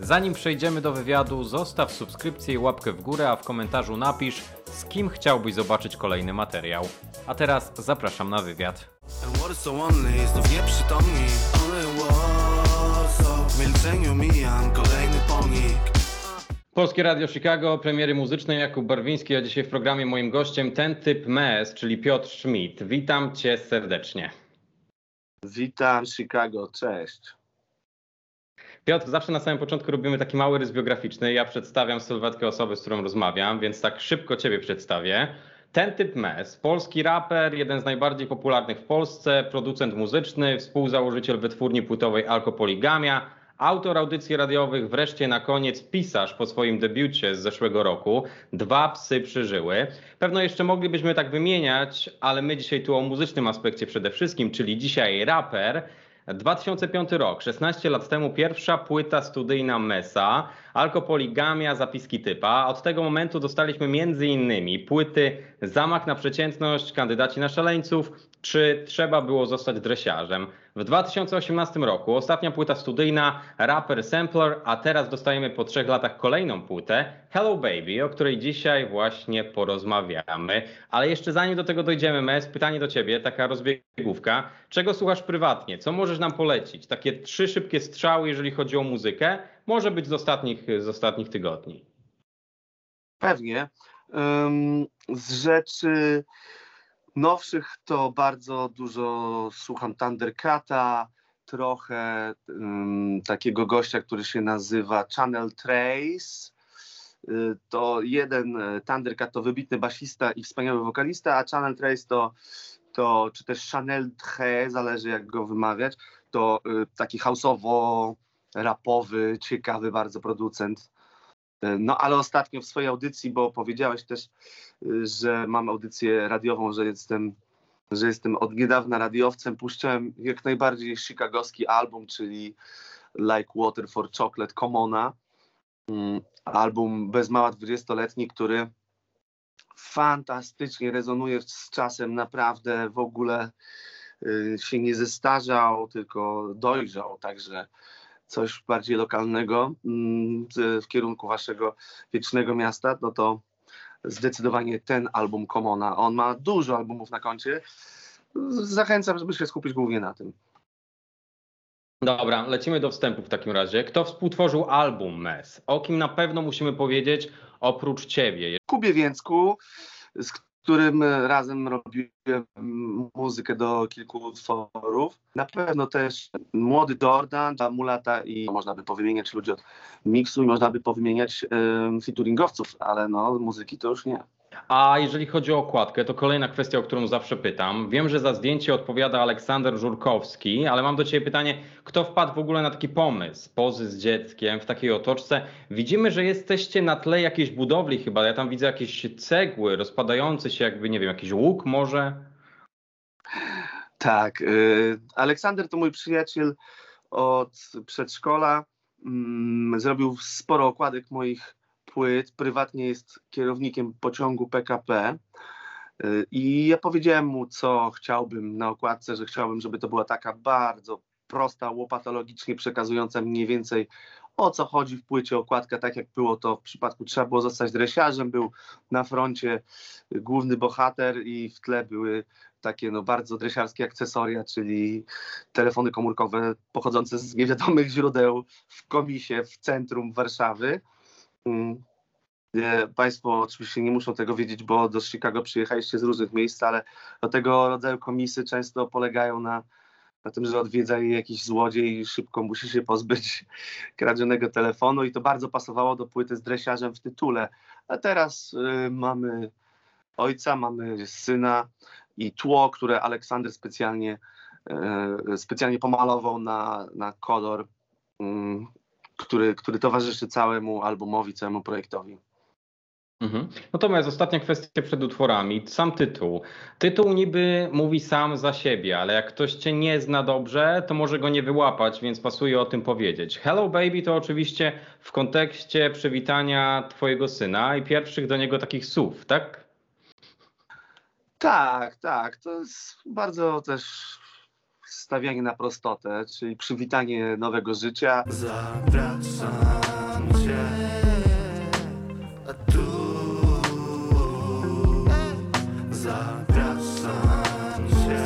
Zanim przejdziemy do wywiadu, zostaw subskrypcję i łapkę w górę, a w komentarzu napisz, z kim chciałbyś zobaczyć kolejny materiał. A teraz zapraszam na wywiad. And what is so only, znów nieprzytomni Only Warsaw W milczeniu mijam kolejny pomnik Polskie Radio Chicago, premiery muzyczne Jakub Barwiński, a dzisiaj w programie moim gościem ten typ MES, czyli Piotr Schmidt. Witam Cię serdecznie. Witam Chicago, cześć. Piotr, zawsze na samym początku robimy taki mały rys biograficzny. Ja przedstawiam sylwetkę osoby, z którą rozmawiam, więc tak szybko Ciebie przedstawię. Ten typ MES, polski raper, jeden z najbardziej popularnych w Polsce, producent muzyczny, współzałożyciel wytwórni płytowej Alkopoligamia, autor audycji radiowych, wreszcie na koniec pisarz po swoim debiucie z zeszłego roku. Dwa psy przyżyły. Pewno jeszcze moglibyśmy tak wymieniać, ale my dzisiaj tu o muzycznym aspekcie przede wszystkim, czyli dzisiaj raper. 2005 rok, 16 lat temu pierwsza płyta studyjna Mesa, Alkopoligamia, zapiski typa. Od tego momentu dostaliśmy między innymi płyty Zamach na przeciętność, Kandydaci na szaleńców, czy Trzeba było zostać dresiarzem. W 2018 roku ostatnia płyta studyjna, Rapper Sampler, a teraz dostajemy po trzech latach kolejną płytę, Hello Baby, o której dzisiaj właśnie porozmawiamy. Ale jeszcze zanim do tego dojdziemy, Mes, pytanie do Ciebie, taka rozbiegówka. Czego słuchasz prywatnie? Co możesz nam polecić? Takie trzy szybkie strzały, jeżeli chodzi o muzykę. Może być z ostatnich, z ostatnich tygodni. Pewnie. Ym, z rzeczy nowszych to bardzo dużo słucham Thundercata, trochę ym, takiego gościa, który się nazywa Channel Trace. Y, To jeden y, Thundercat to wybitny basista i wspaniały wokalista, a Channel Trace to, to czy też Chanel Tre, zależy jak go wymawiać, to y, taki houseowo rapowy, ciekawy bardzo producent. Y, No ale ostatnio w swojej audycji, bo powiedziałeś też, y, że mam audycję radiową, że jestem, że jestem od niedawna radiowcem, puszczałem jak najbardziej chicagowski album, czyli Like Water for Chocolate Commona. Mm, Album bez mała 20-letni, który fantastycznie rezonuje z czasem, naprawdę w ogóle y, się nie zestarzał, tylko dojrzał, także coś bardziej lokalnego mm, w kierunku waszego wiecznego miasta, no to zdecydowanie ten album Komona. On ma dużo albumów na koncie. Zachęcam, żeby się skupić głównie na tym. Dobra, lecimy do wstępu w takim razie. Kto współtworzył album Mes? O kim na pewno musimy powiedzieć oprócz Ciebie? Kubie Więcku, z którym razem robiłem muzykę do kilku utworów. Na pewno też Młody Jordan, Mulata i można by powymieniać ludzi od miksu i można by powymieniać um, featuringowców, ale no muzyki to już nie. A jeżeli chodzi o okładkę, to kolejna kwestia, o którą zawsze pytam. Wiem, że za zdjęcie odpowiada Aleksander Żurkowski, ale mam do Ciebie pytanie, kto wpadł w ogóle na taki pomysł? Pozy z dzieckiem w takiej otoczce. Widzimy, że jesteście na tle jakiejś budowli chyba. Ja tam widzę jakieś cegły rozpadające się, jakby, nie wiem, jakiś łuk może. Tak. y, Aleksander to mój przyjaciel od przedszkola. Mm, Zrobił sporo okładek moich płyt. Prywatnie jest kierownikiem pociągu PKP. Y, I ja powiedziałem mu, co chciałbym na okładce, że chciałbym, żeby to była taka bardzo prosta, łopatologicznie przekazująca mniej więcej o co chodzi w płycie okładka, tak jak było to w przypadku Trzeba było zostać dresiarzem, był na froncie główny bohater i w tle były takie no, bardzo dresiarskie akcesoria, czyli telefony komórkowe pochodzące z niewiadomych źródeł w komisie w centrum Warszawy. Mm. Państwo oczywiście nie muszą tego wiedzieć, bo do Chicago przyjechaliście z różnych miejsc, ale do tego rodzaju komisy często polegają na, na tym, że odwiedza je jakiś złodziej i szybko musi się pozbyć kradzionego telefonu i to bardzo pasowało do płyty z dresiarzem w tytule. A teraz y, mamy ojca, mamy syna i tło, które Aleksander specjalnie, e, specjalnie pomalował na, na kolor, mm, który, który towarzyszy całemu albumowi, całemu projektowi. Mhm. Natomiast ostatnia kwestia przed utworami. Sam tytuł. Tytuł niby mówi sam za siebie, ale jak ktoś cię nie zna dobrze, to może go nie wyłapać, więc pasuje o tym powiedzieć. Hello Baby to oczywiście w kontekście przywitania twojego syna i pierwszych do niego takich słów, tak? Tak, tak. To jest bardzo też stawianie na prostotę, czyli przywitanie nowego życia. Zapraszam cię A tu Zapraszam cię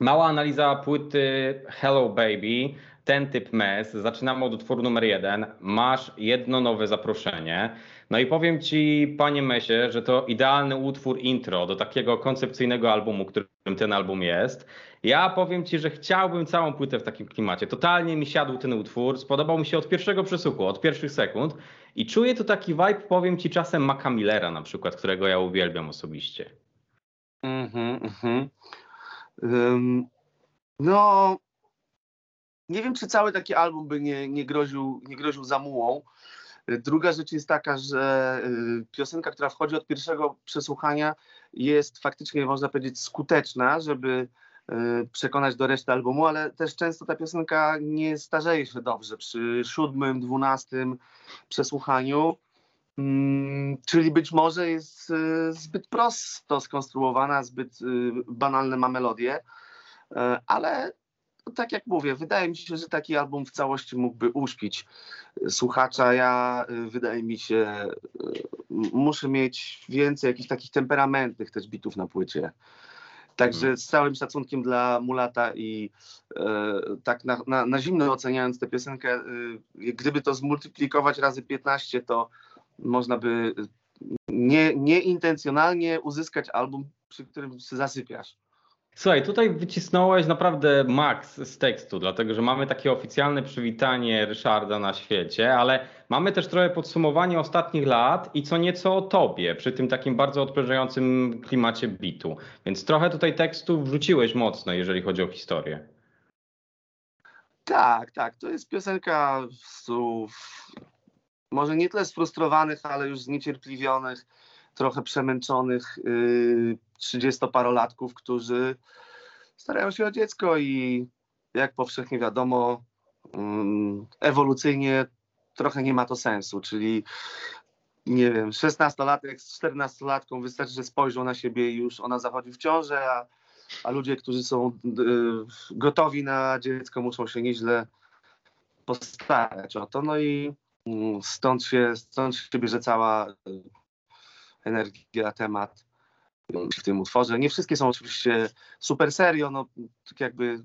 Mała analiza płyty Hello Baby, ten typ mes. Zaczynamy od utworu numer jeden. Masz jedno nowe zaproszenie. No i powiem ci, panie Mesie, że to idealny utwór intro do takiego koncepcyjnego albumu, którym ten album jest. Ja powiem ci, że chciałbym całą płytę w takim klimacie. Totalnie mi siadł ten utwór, spodobał mi się od pierwszego przesłuchu, od pierwszych sekund i czuję tu taki vibe, powiem ci czasem Maca Millera na przykład, którego ja uwielbiam osobiście. Mhm, mhm. Ym, no, nie wiem, czy cały taki album by nie, nie, groził, nie groził zamułą. Druga rzecz jest taka, że y, piosenka, która wchodzi od pierwszego przesłuchania, jest faktycznie, można powiedzieć, skuteczna, żeby przekonać do reszty albumu, ale też często ta piosenka nie starzeje się dobrze przy siódmym, dwunastym przesłuchaniu. Mm, Czyli być może jest y, zbyt prosto skonstruowana, zbyt y, banalne ma melodie, ale no, tak jak mówię, wydaje mi się, że taki album w całości mógłby uśpić słuchacza. Ja y, wydaje mi się, y, muszę mieć więcej jakichś takich temperamentnych też bitów na płycie. Także z całym szacunkiem dla Mulata i e, tak na, na, na zimno oceniając tę piosenkę, y, gdyby to zmultiplikować razy 15, to można by nie, nieintencjonalnie uzyskać album, przy którym zasypiasz. Słuchaj, tutaj wycisnąłeś naprawdę maks z tekstu, dlatego że mamy takie oficjalne przywitanie Ryszarda na świecie, ale mamy też trochę podsumowanie ostatnich lat i co nieco o tobie, przy tym takim bardzo odprężającym klimacie bitu. Więc trochę tutaj tekstu wrzuciłeś mocno, jeżeli chodzi o historię. Tak, tak. To jest piosenka słów, może nie tyle sfrustrowanych, ale już zniecierpliwionych, trochę przemęczonych yy, trzydziestoparolatków, którzy starają się o dziecko i jak powszechnie wiadomo, mm, ewolucyjnie trochę nie ma to sensu, czyli nie wiem, 16-latek z 14-latką wystarczy, że spojrzą na siebie i już ona zachodzi w ciążę, a, a ludzie, którzy są y, gotowi na dziecko, muszą się nieźle postarać o to. No i mm, stąd się, stąd się bierze cała y, energia, temat w tym utworze. Nie wszystkie są oczywiście super serio, no tak jakby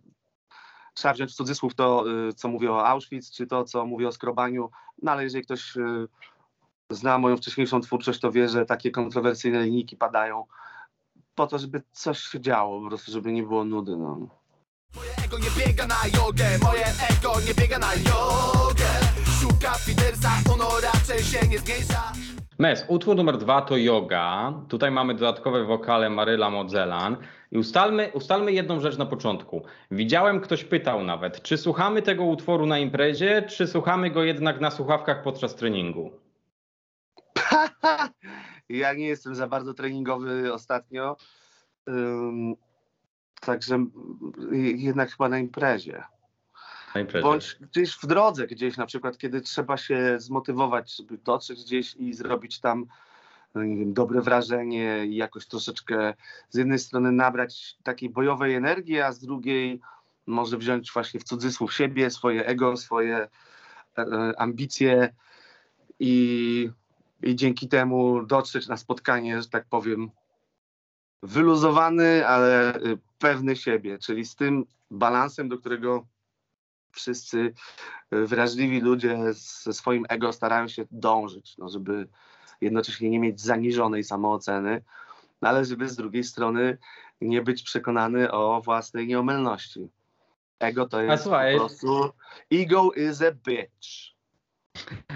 trzeba wziąć w cudzysłów to, y, co mówię o Auschwitz, czy to, co mówię o skrobaniu, no ale jeżeli ktoś y, zna moją wcześniejszą twórczość, to wie, że takie kontrowersyjne linijki padają po to, żeby coś się działo, po prostu, żeby nie było nudy. No. Moje ego nie biega na jogę Moje ego nie biega na jogę Szuka fidersa, ono raczej się nie zmniejsza Mes, utwór numer dwa to Yoga. Tutaj mamy dodatkowe wokale Maryla Modzelan. I ustalmy, ustalmy jedną rzecz na początku. Widziałem, ktoś pytał nawet, czy słuchamy tego utworu na imprezie, czy słuchamy go jednak na słuchawkach podczas treningu? ja nie jestem za bardzo treningowy ostatnio, ym, także jednak chyba na imprezie. Bądź gdzieś w drodze, gdzieś na przykład, kiedy trzeba się zmotywować, żeby dotrzeć gdzieś i zrobić tam no nie wiem, dobre wrażenie i jakoś troszeczkę z jednej strony nabrać takiej bojowej energii, a z drugiej może wziąć właśnie w cudzysłów siebie, swoje ego, swoje e, e, ambicje i, i dzięki temu dotrzeć na spotkanie, że tak powiem, wyluzowany, ale y, pewny siebie, czyli z tym balansem, do którego wszyscy y, wrażliwi ludzie ze swoim ego starają się dążyć, no, żeby jednocześnie nie mieć zaniżonej samooceny, no, ale żeby z drugiej strony nie być przekonany o własnej nieomylności. Ego to jest po prostu ego is a bitch.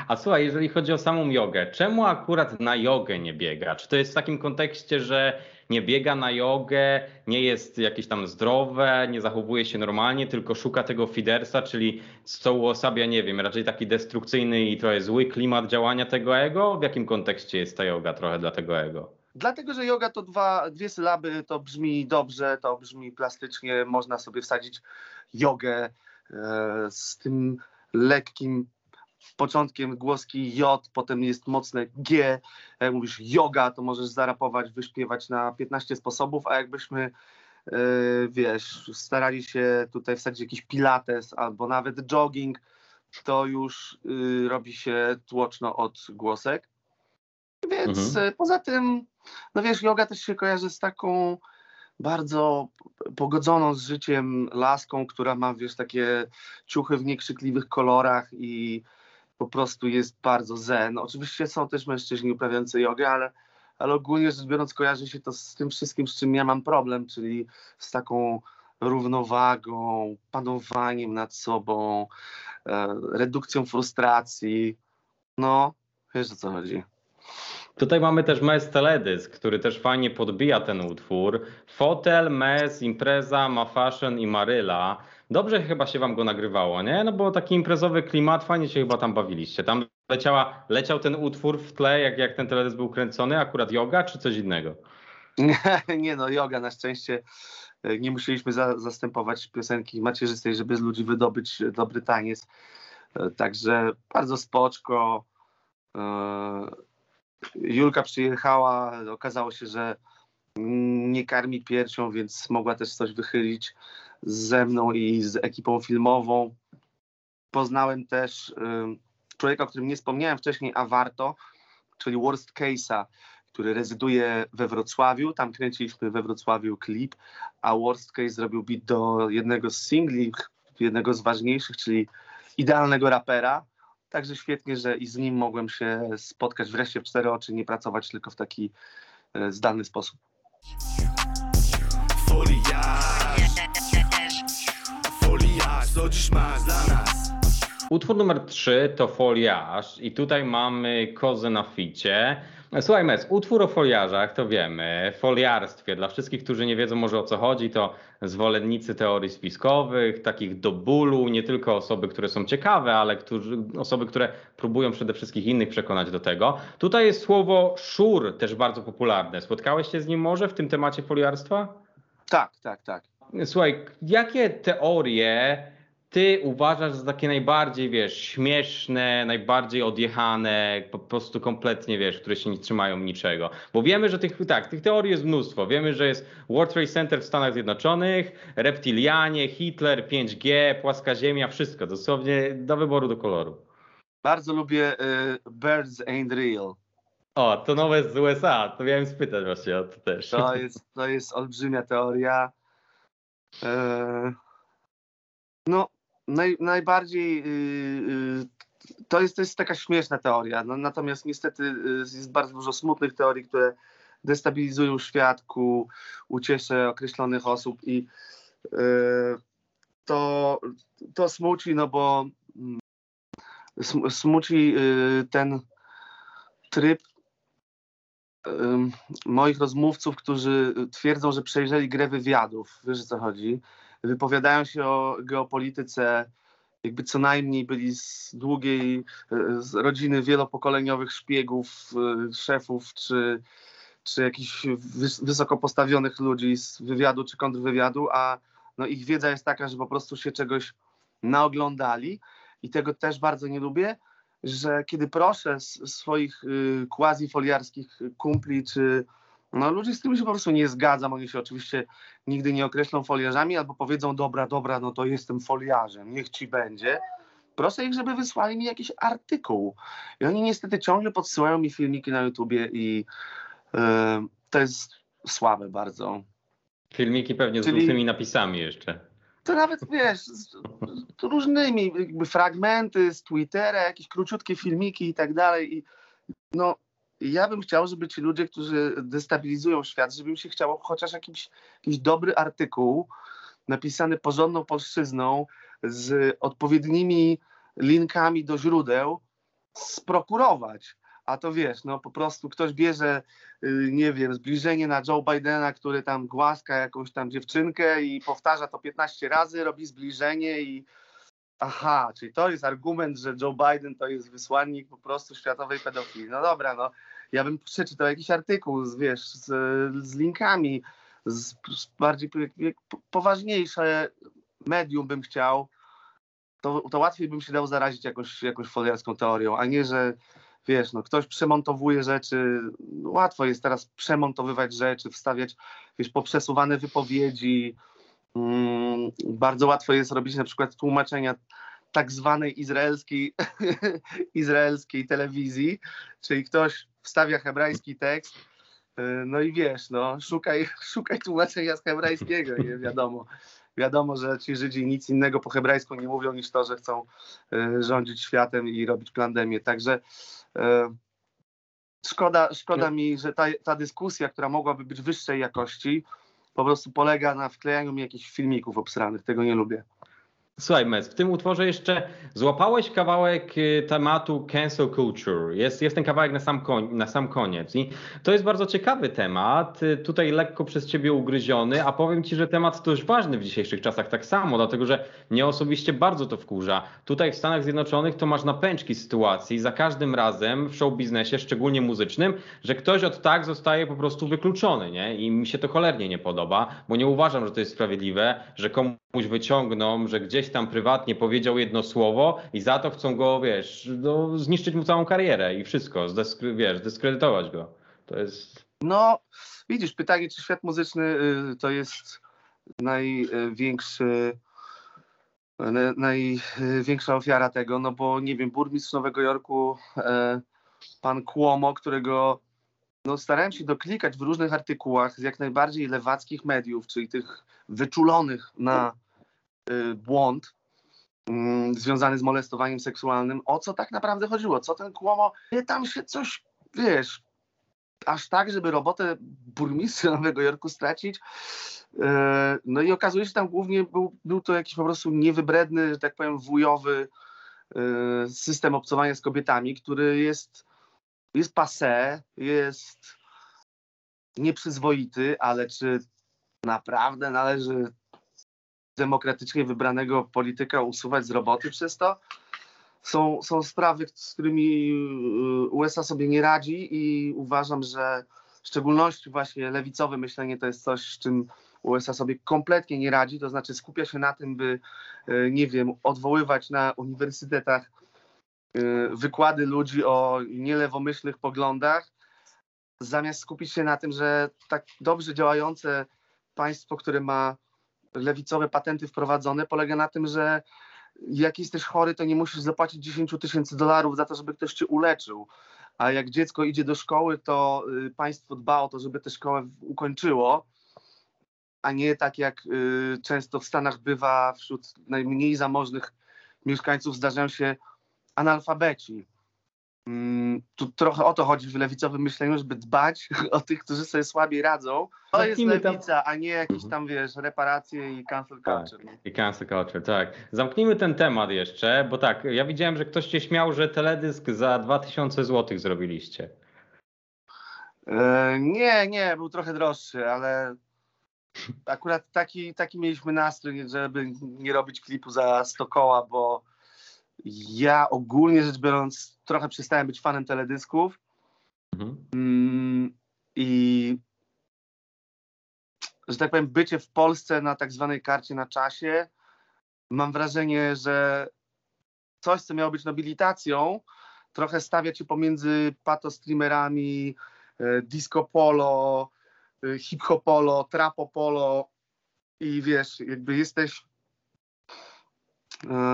A słuchaj, jeżeli chodzi o samą jogę, czemu akurat na jogę nie biega? Czy to jest w takim kontekście, że nie biega na jogę, nie jest jakieś tam zdrowe, nie zachowuje się normalnie, tylko szuka tego fidersa, czyli co uosabia, nie wiem, raczej taki destrukcyjny i trochę zły klimat działania tego ego? W jakim kontekście jest ta joga trochę dla tego ego? Dlatego, że yoga to dwa, dwie sylaby, to brzmi dobrze, to brzmi plastycznie, można sobie wsadzić jogę e, z tym lekkim początkiem głoski J, potem jest mocne G. Jak mówisz yoga, to możesz zarapować, wyśpiewać na 15 sposobów, a jakbyśmy wiesz, starali się tutaj wsadzić jakiś pilates albo nawet jogging, to już y, robi się tłoczno od głosek. Więc Mhm. y, poza tym, no wiesz, yoga też się kojarzy z taką bardzo pogodzoną z życiem laską, która ma, wiesz, takie ciuchy w niekrzykliwych kolorach i po prostu jest bardzo zen. Oczywiście są też mężczyźni uprawiający jogę, ale, ale ogólnie rzecz biorąc kojarzy się to z tym wszystkim, z czym ja mam problem, czyli z taką równowagą, panowaniem nad sobą, e, redukcją frustracji. No, wiesz o co chodzi. Tutaj mamy też Mes Teledysk, który też fajnie podbija ten utwór. Fotel, Mes, Impreza, Ma Fashion i Maryla. Dobrze chyba się wam go nagrywało, nie? No bo taki imprezowy klimat, fajnie się chyba tam bawiliście. Tam leciała, leciał ten utwór w tle, jak, jak ten teledysk był kręcony, akurat yoga czy coś innego? Nie no, yoga na szczęście nie musieliśmy za, zastępować piosenki macierzystej, żeby z ludzi wydobyć dobry taniec. Także bardzo spoczko. E, Julka przyjechała, okazało się, że nie karmi piersią, więc mogła też coś wychylić ze mną i z ekipą filmową. Poznałem też e, człowieka, o którym nie wspomniałem wcześniej, a warto, czyli Worst Case'a, który rezyduje we Wrocławiu. Tam kręciliśmy we Wrocławiu klip, a Worst Case zrobił beat do jednego z singli, jednego z ważniejszych, czyli idealnego rapera. Także świetnie, że i z nim mogłem się spotkać wreszcie w cztery oczy, nie pracować tylko w taki e, zdalny sposób. Utwór numer 3 to foliarz i tutaj mamy kozę na ficie. Słuchaj Mes, utwór o foliarzach to wiemy, foliarstwie. Dla wszystkich, którzy nie wiedzą może o co chodzi, to zwolennicy teorii spiskowych, takich do bólu, nie tylko osoby, które są ciekawe, ale którzy, osoby, które próbują przede wszystkim innych przekonać do tego. Tutaj jest słowo szur, też bardzo popularne. Spotkałeś się z nim może w tym temacie foliarstwa? Tak, tak, tak. Słuchaj, jakie teorie ty uważasz za takie najbardziej, wiesz, śmieszne, najbardziej odjechane, po prostu kompletnie, wiesz, które się nie trzymają niczego? Bo wiemy, że tych, tak, tych teorii jest mnóstwo. Wiemy, że jest World Trade Center w Stanach Zjednoczonych, reptilianie, Hitler, 5G, płaska ziemia, wszystko, dosłownie do wyboru, do koloru. Bardzo lubię y, Birds Ain't Real. O, to nowe z USA, to miałem spytać właśnie o to też. To jest, to jest olbrzymia teoria. E, no, naj, najbardziej y, y, to, jest, to jest taka śmieszna teoria. No, natomiast niestety y, jest bardzo dużo smutnych teorii, które destabilizują świat ku uciesze określonych osób i to, to smuci, no bo mm, sm- smuci ten tryb moich rozmówców, którzy twierdzą, że przejrzeli grę wywiadów. Wiesz o co chodzi? Wypowiadają się o geopolityce, jakby co najmniej byli z długiej y, z rodziny wielopokoleniowych szpiegów, y, szefów czy, czy jakichś wys- wysoko postawionych ludzi z wywiadu czy kontrwywiadu, a no ich wiedza jest taka, że po prostu się czegoś naoglądali. I tego też bardzo nie lubię że kiedy proszę swoich y, quasi-foliarskich kumpli, czy no, ludzi, z którymi się po prostu nie zgadzam, oni się oczywiście nigdy nie określą foliarzami, albo powiedzą, dobra, dobra, no to jestem foliarzem, niech ci będzie. Proszę ich, żeby wysłali mi jakiś artykuł. I oni niestety ciągle podsyłają mi filmiki na YouTubie i y, to jest słabe bardzo. Filmiki pewnie z Czyli- różnymi napisami jeszcze. To nawet wiesz, z, z różnymi jakby fragmenty z Twittera, jakieś króciutkie filmiki i tak dalej. I no, ja bym chciał, żeby ci ludzie, którzy destabilizują świat, żeby im się chciało chociaż jakiś, jakiś dobry artykuł napisany porządną polszczyzną z odpowiednimi linkami do źródeł sprokurować. A to wiesz, no po prostu ktoś bierze, y, nie wiem, zbliżenie na Joe Bidena, który tam głaska jakąś tam dziewczynkę i powtarza to 15 razy, robi zbliżenie i aha, czyli to jest argument, że Joe Biden to jest wysłannik po prostu światowej pedofilii. No dobra, no. Ja bym przeczytał jakiś artykuł, z, wiesz, z, z linkami, z, z bardziej poważniejsze medium bym chciał, to, to łatwiej bym się dał zarazić jakąś, jakąś foliarską teorią, a nie, że wiesz, no ktoś przemontowuje rzeczy, łatwo jest teraz przemontowywać rzeczy, wstawiać, wiesz, poprzesuwane wypowiedzi, bardzo łatwo jest robić na przykład tłumaczenia tak zwanej izraelskiej, izraelskiej telewizji, czyli ktoś wstawia hebrajski tekst, y, no i wiesz, no szukaj, szukaj tłumaczenia z hebrajskiego, nie wiadomo. Wiadomo, że ci Żydzi nic innego po hebrajsku nie mówią niż to, że chcą y, rządzić światem i robić plandemię. Także y, szkoda, szkoda mi, że ta, ta dyskusja, która mogłaby być wyższej jakości, po prostu polega na wklejaniu mi jakichś filmików obsranych. Tego nie lubię. Słuchaj, Mes, w tym utworze jeszcze złapałeś kawałek y, tematu cancel culture. Jest, jest ten kawałek na sam, koń, na sam koniec. I to jest bardzo ciekawy temat, y, tutaj lekko przez ciebie ugryziony, a powiem ci, że temat dość ważny w dzisiejszych czasach tak samo, dlatego że mnie osobiście bardzo to wkurza. Tutaj w Stanach Zjednoczonych to masz napęczki sytuacji za każdym razem w show biznesie, szczególnie muzycznym, że ktoś od tak zostaje po prostu wykluczony, nie? I mi się to cholernie nie podoba, bo nie uważam, że to jest sprawiedliwe, że komuś wyciągną, że gdzieś tam prywatnie powiedział jedno słowo i za to chcą go, wiesz, no, zniszczyć mu całą karierę i wszystko, zdesk- wiesz, dyskredytować go. To jest... No, widzisz, pytanie, czy świat muzyczny y, to jest największy, na- największa ofiara tego, no bo nie wiem, burmistrz Nowego Jorku, e, pan Cuomo, którego no, starałem się doklikać w różnych artykułach z jak najbardziej lewackich mediów, czyli tych wyczulonych na y, błąd mm, związany z molestowaniem seksualnym, o co tak naprawdę chodziło, co ten nie tam się coś, wiesz, aż tak, żeby robotę burmistrza Nowego Jorku stracić. E, No i okazuje się, że tam głównie był, był to jakiś po prostu niewybredny, że tak powiem, wujowy e, system obcowania z kobietami, który jest, jest passé, jest nieprzyzwoity, ale czy naprawdę należy demokratycznie wybranego polityka usuwać z roboty przez to? są, są sprawy, z którymi y, USA sobie nie radzi i uważam, że w szczególności właśnie lewicowe myślenie to jest coś, z czym USA sobie kompletnie nie radzi, to znaczy skupia się na tym, by, y, nie wiem, odwoływać na uniwersytetach y, wykłady ludzi o nielewomyślnych poglądach, zamiast skupić się na tym, że tak dobrze działające państwo, które ma lewicowe patenty wprowadzone, polega na tym, że jak jesteś chory, to nie musisz zapłacić 10 tysięcy dolarów za to, żeby ktoś cię uleczył. A jak dziecko idzie do szkoły, to y, państwo dba o to, żeby tę szkołę ukończyło, a nie tak jak y, często w Stanach bywa wśród najmniej zamożnych mieszkańców zdarzają się analfabeci. Mm, Tu trochę o to chodzi w lewicowym myśleniu, żeby dbać o tych, którzy sobie słabiej radzą. To jest lewica, a nie jakieś Mhm. tam, wiesz, reparacje i cancel Tak. culture. no. I cancel culture, tak. Zamknijmy ten temat jeszcze, bo tak, ja widziałem, że ktoś się śmiał, że teledysk za 2000 zł zrobiliście. E, Nie, nie, był trochę droższy, ale akurat taki, taki mieliśmy nastrój, żeby nie robić klipu za 100 koła, bo ja ogólnie rzecz biorąc trochę przestałem być fanem teledysków Mhm. mm, i że tak powiem bycie w Polsce na tak zwanej karcie na czasie mam wrażenie, że coś, co miało być nobilitacją, trochę stawia cię pomiędzy patostreamerami, e, disco polo, e, hip-hopolo, trapo-polo i wiesz, jakby jesteś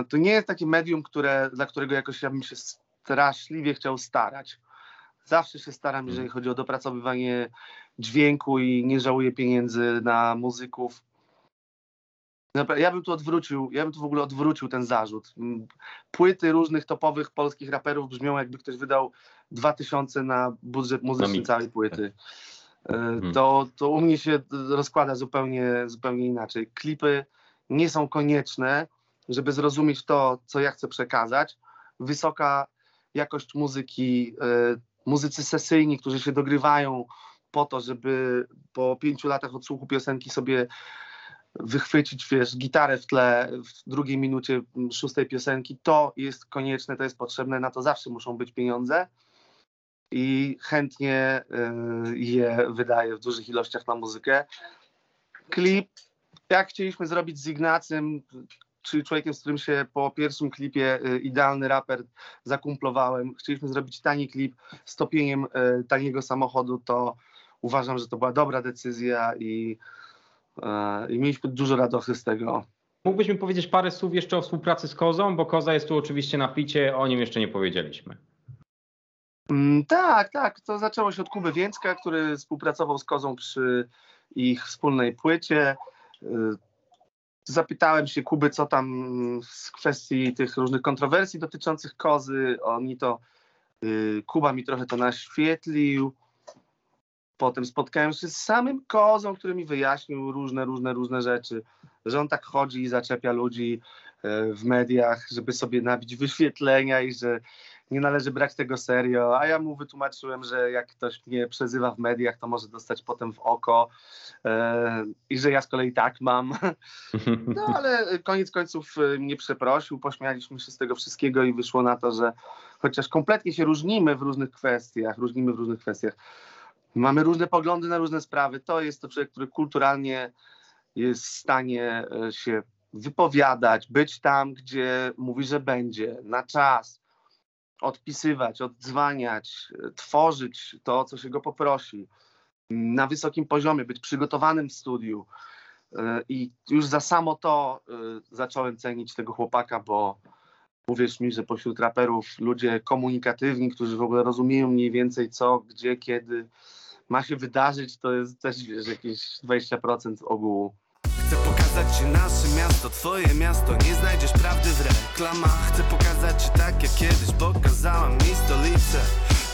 to nie jest takie medium, które, dla którego jakoś ja bym się straszliwie chciał starać. Zawsze się staram, jeżeli chodzi o dopracowywanie dźwięku i nie żałuję pieniędzy na muzyków. Ja bym tu odwrócił, ja bym tu w ogóle odwrócił ten zarzut. Mm, Płyty różnych topowych polskich raperów brzmią jakby ktoś wydał 2000 na budżet muzyczny mix. całej płyty. E, To, to u mnie się rozkłada zupełnie, zupełnie inaczej. Klipy nie są konieczne, żeby zrozumieć to, co ja chcę przekazać. Wysoka jakość muzyki, e, muzycy sesyjni, którzy się dogrywają po to, żeby po pięciu latach odsłuchu piosenki sobie wychwycić, wiesz, gitarę w tle w drugiej minucie szóstej piosenki, to jest konieczne, to jest potrzebne, na to zawsze muszą być pieniądze i chętnie y, je wydaję w dużych ilościach na muzykę. Klip, jak chcieliśmy zrobić z Ignacym, czyli człowiekiem, z którym się po pierwszym klipie y, Idealny Raper zakumplowałem. Chcieliśmy zrobić tani klip z topieniem y, taniego samochodu, to uważam, że to była dobra decyzja i, y, i mieliśmy dużo radości z tego. Mógłbyś mi powiedzieć parę słów jeszcze o współpracy z Kozą, bo Koza jest tu oczywiście na ficie, o nim jeszcze nie powiedzieliśmy. Mm, tak, tak. To zaczęło się od Kuby Więcka, który współpracował z Kozą przy ich wspólnej płycie. Zapytałem się Kuby, co tam z kwestii tych różnych kontrowersji dotyczących Kozy. Oni to, y, Kuba mi trochę to naświetlił. Potem spotkałem się z samym Kozą, który mi wyjaśnił różne, różne, różne rzeczy. Że on tak chodzi i zaczepia ludzi y, w mediach, żeby sobie nabić wyświetlenia i że nie należy brać tego serio, a ja mu wytłumaczyłem, że jak ktoś mnie przezywa w mediach, to może dostać potem w oko e, i że ja z kolei tak mam. No ale koniec końców e, mnie przeprosił, pośmialiśmy się z tego wszystkiego i wyszło na to, że chociaż kompletnie się różnimy w różnych kwestiach, różnimy w różnych kwestiach, mamy różne poglądy na różne sprawy, to jest to człowiek, który kulturalnie jest w stanie e, się wypowiadać, być tam, gdzie mówi, że będzie, na czas, odpisywać, oddzwaniać, e, tworzyć to, co się go poprosi na wysokim poziomie, być przygotowanym w studiu. E, I już za samo to e, zacząłem cenić tego chłopaka, bo uwierz mi, że pośród raperów ludzie komunikatywni, którzy w ogóle rozumieją mniej więcej co, gdzie, kiedy ma się wydarzyć, to jest też wiesz, jakieś 20% ogółu. Chcę pokazać ci nasze miasto, twoje miasto Nie znajdziesz prawdy w reklamach Chcę pokazać ci tak jak kiedyś Pokazała mi stolicę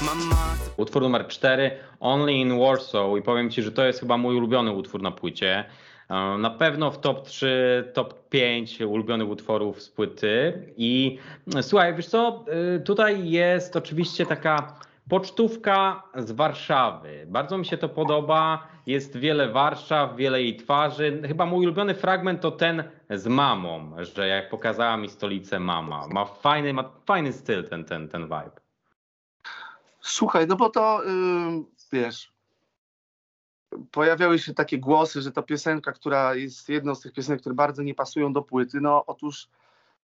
Mama Utwór numer 4, Only in Warsaw i powiem Ci, że to jest chyba mój ulubiony utwór na płycie. E, Na pewno w top 3, top 5 ulubionych utworów z płyty. I słuchaj, wiesz co, e, tutaj jest oczywiście taka pocztówka z Warszawy. Bardzo mi się to podoba. Jest wiele Warszaw, wiele jej twarzy. Chyba mój ulubiony fragment to ten z mamą, że jak pokazała mi stolicę mama. Ma fajny, ma fajny styl ten, ten, ten vibe. Słuchaj, no bo to ym, wiesz, pojawiały się takie głosy, że to piosenka, która jest jedną z tych piosenek, które bardzo nie pasują do płyty. No otóż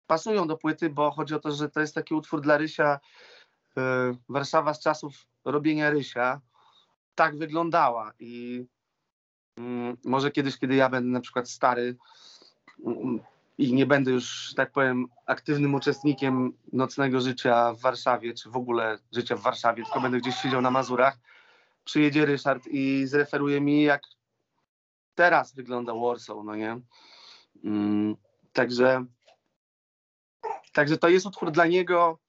pasują do płyty, bo chodzi o to, że to jest taki utwór dla Rysia. Y, Warszawa z czasów robienia Rysia tak wyglądała i mm, może kiedyś, kiedy ja będę na przykład stary mm, i nie będę już, tak powiem, aktywnym uczestnikiem nocnego życia w Warszawie, czy w ogóle życia w Warszawie, tylko będę gdzieś siedział na Mazurach, przyjedzie Ryszard i zreferuje mi, jak teraz wygląda Warsaw, no nie? Mm, także, także to jest utwór dla niego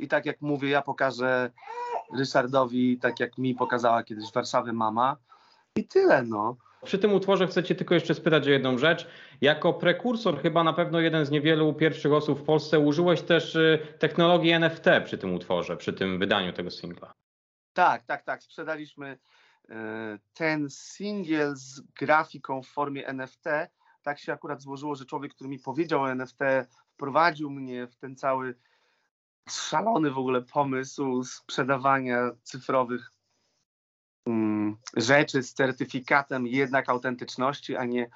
i tak jak mówię, ja pokażę Ryszardowi, tak jak mi pokazała kiedyś Warszawy mama i tyle, no. Przy tym utworze chcę Cię tylko jeszcze spytać o jedną rzecz. Jako prekursor, chyba na pewno jeden z niewielu pierwszych osób w Polsce, użyłeś też y, technologii NFT przy tym utworze, przy tym wydaniu tego singla. Tak, tak, tak. Sprzedaliśmy e, ten singiel z grafiką w formie NFT. Tak się akurat złożyło, że człowiek, który mi powiedział o NFT, wprowadził mnie w ten cały szalony w ogóle pomysł sprzedawania cyfrowych mm, rzeczy z certyfikatem jednak autentyczności, a nie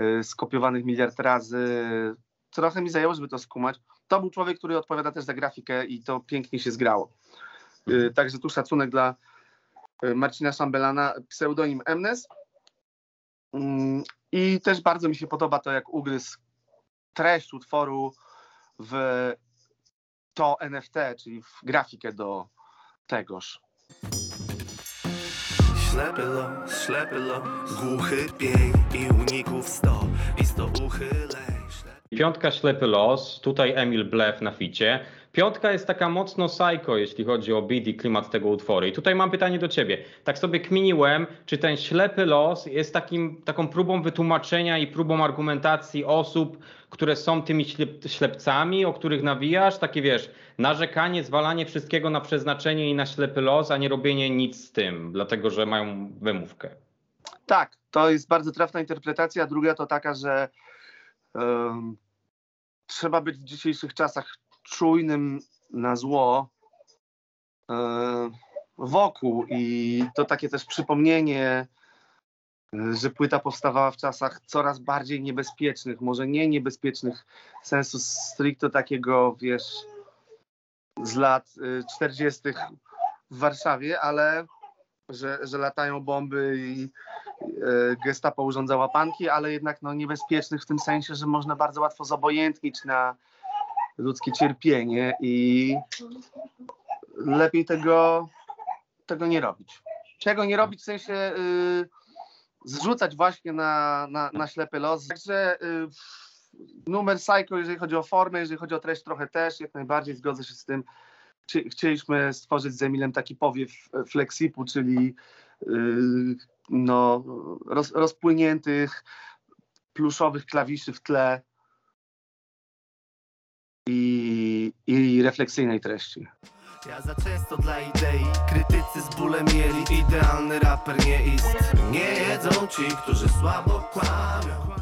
y, skopiowanych miliard razy. Trochę mi zajęło, żeby to skumać. To był człowiek, który odpowiada też za grafikę i to pięknie się zgrało. Y, Także tu szacunek dla y, Marcina Szambelana, pseudonim Emnes. Mm, I też bardzo mi się podoba to, jak ugryzł treść utworu w to NFT, czyli w grafikę do tegoż. Ślepy los, ślepy los Głuchy pień i uników sto I sto uchyleń Ślepy Piątka Ślepy Los, tutaj Emil Blef na ficie. Piątka jest taka mocno psycho, jeśli chodzi o beat i klimat tego utworu. I tutaj mam pytanie do ciebie. Tak sobie kminiłem, czy ten Ślepy Los jest takim, taką próbą wytłumaczenia i próbą argumentacji osób, które są tymi ślep, ślepcami, o których nawijasz? Takie wiesz, narzekanie, zwalanie wszystkiego na przeznaczenie i na Ślepy Los, a nie robienie nic z tym, dlatego że mają wymówkę. Tak, to jest bardzo trafna interpretacja. Druga to taka, że em, trzeba być w dzisiejszych czasach czujnym na zło e, wokół i to takie też przypomnienie że płyta powstawała w czasach coraz bardziej niebezpiecznych, może nie niebezpiecznych sensu stricto takiego, wiesz, z lat y, 40. w Warszawie, ale że, że latają bomby i gestapo urządza łapanki, ale jednak no, niebezpiecznych w tym sensie, że można bardzo łatwo zobojętnić na ludzkie cierpienie i lepiej tego, tego nie robić. Czego nie robić w sensie y, zrzucać właśnie na, na, na ślepy los. Także y, numer Psycho, jeżeli chodzi o formę, jeżeli chodzi o treść, trochę też, jak najbardziej zgodzę się z tym. Chci- Chcieliśmy stworzyć z Emilem taki powiew e, flexipu, czyli y, no, roz, rozpłyniętych, pluszowych klawiszy w tle i, i refleksyjnej treści. Ja za często dla idei Krytycy z bólem mieli Idealny raper nie ist Nie jedzą ci, którzy słabo kłamią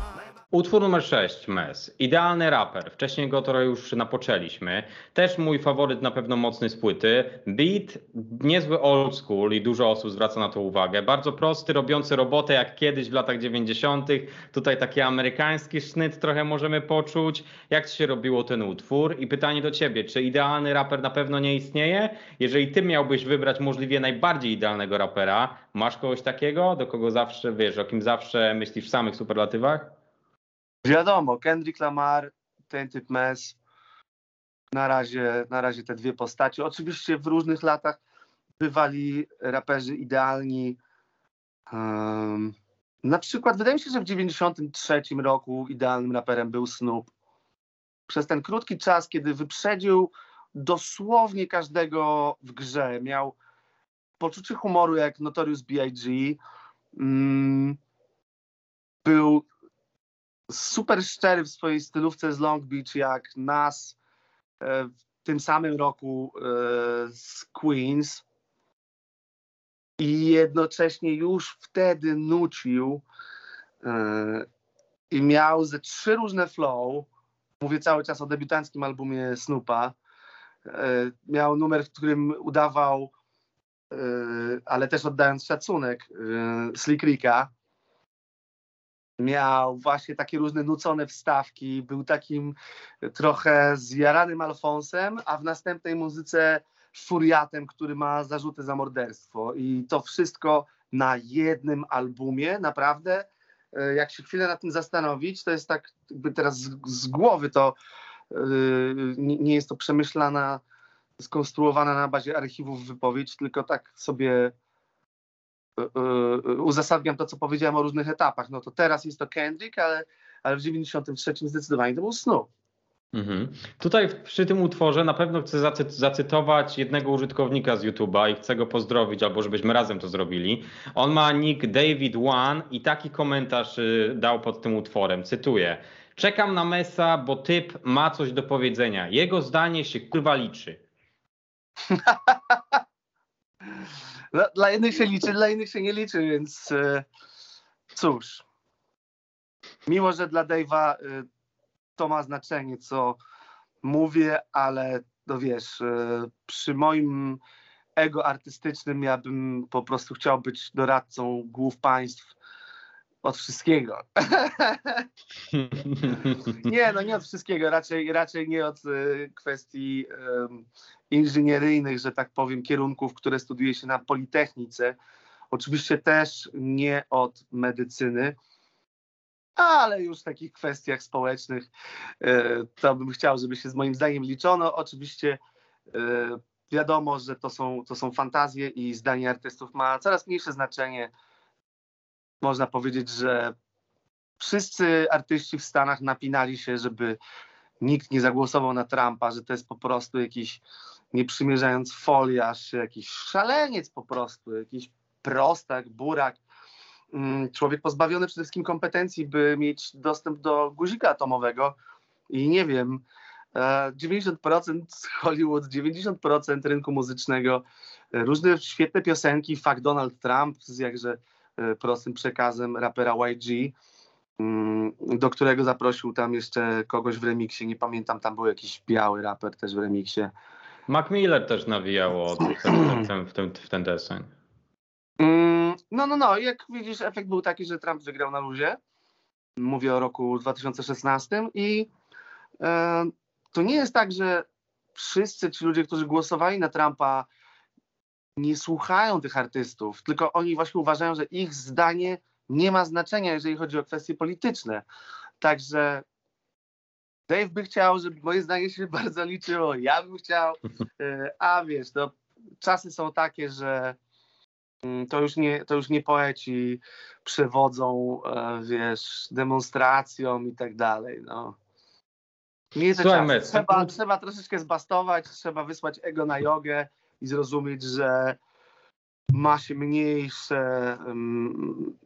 Utwór numer 6, Mes. Idealny raper. Wcześniej go to już napoczęliśmy. Też mój faworyt na pewno mocny z płyty. Beat, niezły old school i dużo osób zwraca na to uwagę. Bardzo prosty, robiący robotę jak kiedyś w latach 90. Tutaj taki amerykański sznyt trochę możemy poczuć. Jak ci się robiło ten utwór? I pytanie do ciebie, czy idealny raper na pewno nie istnieje? Jeżeli ty miałbyś wybrać możliwie najbardziej idealnego rapera, masz kogoś takiego, do kogo zawsze, wiesz, o kim zawsze myślisz w samych superlatywach? Wiadomo, Kendrick Lamar, ten typ Mes. Na razie, na razie te dwie postacie. Oczywiście w różnych latach bywali raperzy idealni. Um, na przykład wydaje mi się, że w 93 roku idealnym raperem był Snoop. Przez ten krótki czas, kiedy wyprzedził dosłownie każdego w grze, miał poczucie humoru jak Notorious B.I.G. Mm, był super szczery w swojej stylówce z Long Beach, jak nas e, w tym samym roku e, z Queens. I jednocześnie już wtedy nucił e, i miał ze trzy różne flow. Mówię cały czas o debiutanckim albumie Snoopa. Miał numer, w którym udawał, ale też oddając szacunek, Slick Ricka miał właśnie takie różne nucone wstawki, był takim trochę zjaranym Alfonsem, a w następnej muzyce furiatem, który ma zarzuty za morderstwo. I to wszystko na jednym albumie, naprawdę. e, Jak się chwilę nad tym zastanowić, to jest tak jakby teraz z, z głowy to yy, nie, jest to przemyślana, skonstruowana na bazie archiwów wypowiedź, tylko tak sobie uzasadniam to, co powiedziałem o różnych etapach. No to teraz jest to Kendrick, ale, ale w 93 zdecydowanie to był Snoop. Mhm. Tutaj przy tym utworze na pewno chcę zacy- zacytować jednego użytkownika z YouTube'a i chcę go pozdrowić, albo żebyśmy razem to zrobili. On ma nick David One i taki komentarz y, dał pod tym utworem. Cytuję. Czekam na Mesa, bo typ ma coś do powiedzenia. Jego zdanie się kurwa liczy. Dla, jednych się liczy, dla innych się nie liczy, więc e, cóż. Mimo, że dla Dave'a e, to ma znaczenie, co mówię, ale no wiesz, e, przy moim ego artystycznym ja bym po prostu chciał być doradcą głów państw od wszystkiego. Nie, no nie od wszystkiego, raczej, raczej nie od e, kwestii em, inżynieryjnych, że tak powiem, kierunków, które studiuje się na Politechnice. Oczywiście też nie od medycyny, ale już w takich kwestiach społecznych e, to bym chciał, żeby się z moim zdaniem liczono. Oczywiście e, wiadomo, że to są, to są fantazje i zdanie artystów ma coraz mniejsze znaczenie. Można powiedzieć, że wszyscy artyści w Stanach napinali się, żeby nikt nie zagłosował na Trumpa, że to jest po prostu jakiś, nie przymierzając foliarz, jakiś szaleniec po prostu, jakiś prostak, burak. Mm, Człowiek pozbawiony przede wszystkim kompetencji, by mieć dostęp do guzika atomowego i nie wiem, e, 90% Hollywood, 90% rynku muzycznego, e, różne świetne piosenki, fuck Donald Trump z jakże e, prostym przekazem rapera YG, mm, do którego zaprosił tam jeszcze kogoś w remiksie, nie pamiętam, tam był jakiś biały raper też w remiksie. Mac Miller też nawijało ten, ten, ten, w ten, w ten deseń. Mm, No, no, no. Jak widzisz, efekt był taki, że Trump wygrał na luzie. Mówię o roku 2016 i e, to nie jest tak, że wszyscy ci ludzie, którzy głosowali na Trumpa, nie słuchają tych artystów, tylko oni właśnie uważają, że ich zdanie nie ma znaczenia, jeżeli chodzi o kwestie polityczne. Także Dave by chciał, żeby moje zdanie się bardzo liczyło, ja bym chciał, e, a wiesz, no, czasy są takie, że mm, to już nie, to już nie poeci przewodzą, e, wiesz, demonstracją i tak dalej, no. Słuchaj, Trzeba, trzeba troszeczkę zbastować, trzeba wysłać ego na jogę i zrozumieć, że ma się mniejsze, mm,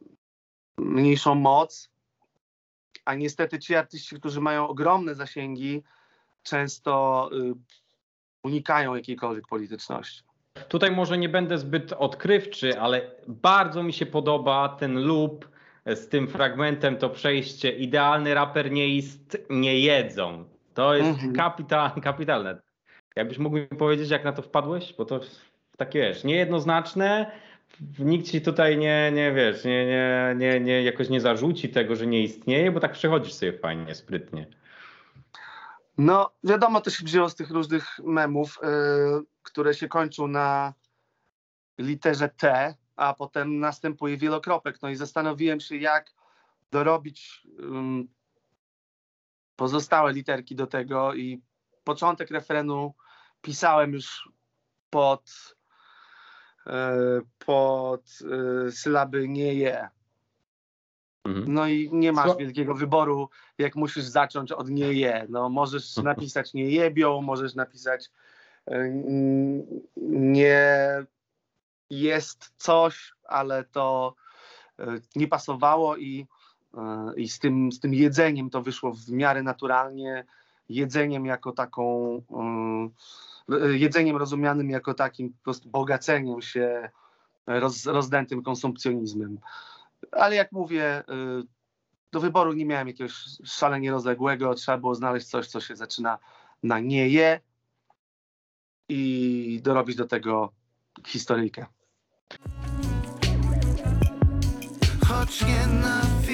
mniejszą moc, a niestety ci artyści, którzy mają ogromne zasięgi, często y, unikają jakiejkolwiek polityczności. Tutaj może nie będę zbyt odkrywczy, ale bardzo mi się podoba ten loop z tym fragmentem, to przejście. Idealny raper nie ist, nie jedzą. To jest Mhm. kapita, kapitalne. Jakbyś mógł mi powiedzieć, jak na to wpadłeś? Bo to takie wiesz, niejednoznaczne. Nikt ci tutaj nie, nie wiesz, nie, nie, nie, nie, jakoś nie zarzuci tego, że nie istnieje, bo tak przechodzisz sobie fajnie, sprytnie. No, wiadomo, to się wzięło z tych różnych memów, y, które się kończą na literze T, a potem następuje wielokropek. No i zastanowiłem się, jak dorobić ym, pozostałe literki do tego i początek referenu pisałem już pod, y, pod y, sylaby nie je. Mhm. No i nie masz Sła- wielkiego wyboru, jak musisz zacząć od nie je. No, możesz napisać nie jebią, możesz napisać n- nie jest coś, ale to nie pasowało i, i z, tym, z tym jedzeniem to wyszło w miarę naturalnie. Jedzeniem jako taką, y, jedzeniem rozumianym jako takim po prostu bogaceniem się roz, rozdętym konsumpcjonizmem ale jak mówię, y, do wyboru nie miałem jakiegoś szalenie rozległego. Trzeba było znaleźć coś, co się zaczyna na nie je i dorobić do tego historyjkę. Choć nienawidzę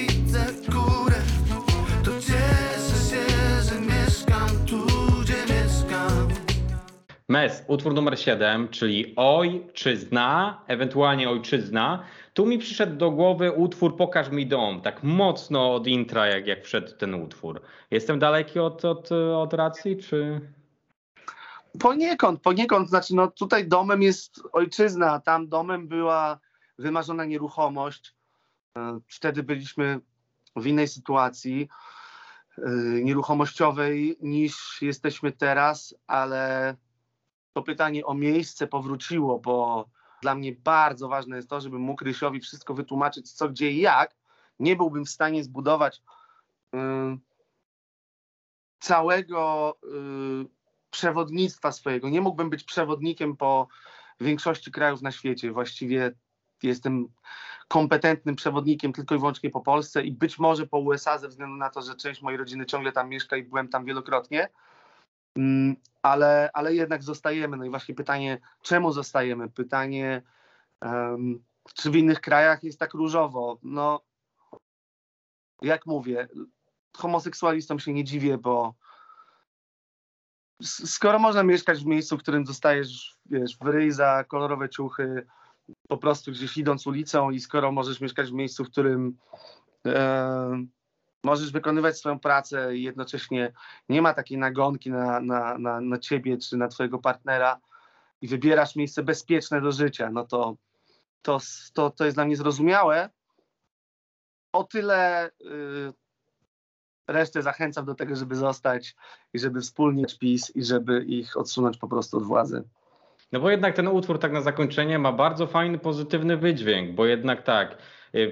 Mes, utwór numer 7, czyli Ojczyzna, ewentualnie Ojczyzna. Tu mi przyszedł do głowy utwór Pokaż mi dom, tak mocno od intra, jak, jak wszedł ten utwór. Jestem daleki od, od, od racji, czy... Poniekąd, poniekąd, znaczy no tutaj domem jest ojczyzna, tam domem była wymarzona nieruchomość. E, Wtedy byliśmy w innej sytuacji e, nieruchomościowej niż jesteśmy teraz, ale to pytanie o miejsce powróciło, bo dla mnie bardzo ważne jest to, żebym mógł Rysiowi wszystko wytłumaczyć, co, gdzie i jak. Nie byłbym w stanie zbudować y, całego y, przewodnictwa swojego. Nie mógłbym być przewodnikiem po większości krajów na świecie. Właściwie jestem kompetentnym przewodnikiem tylko i wyłącznie po Polsce i być może po USA ze względu na to, że część mojej rodziny ciągle tam mieszka i byłem tam wielokrotnie. Mm, Ale, ale jednak zostajemy. No i właśnie pytanie, czemu zostajemy? Pytanie, em, czy w innych krajach jest tak różowo? No, jak mówię, homoseksualistom się nie dziwię, bo skoro można mieszkać w miejscu, w którym dostajesz, wiesz, w za kolorowe ciuchy, po prostu gdzieś idąc ulicą i skoro możesz mieszkać w miejscu, w którym e, możesz wykonywać swoją pracę i jednocześnie nie ma takiej nagonki na, na, na, na ciebie czy na twojego partnera i wybierasz miejsce bezpieczne do życia, no to to, to, to jest dla mnie zrozumiałe. O tyle y, resztę zachęcam do tego, żeby zostać i żeby wspólnie PiS i żeby ich odsunąć po prostu od władzy. No bo jednak ten utwór tak na zakończenie ma bardzo fajny, pozytywny wydźwięk, bo jednak tak,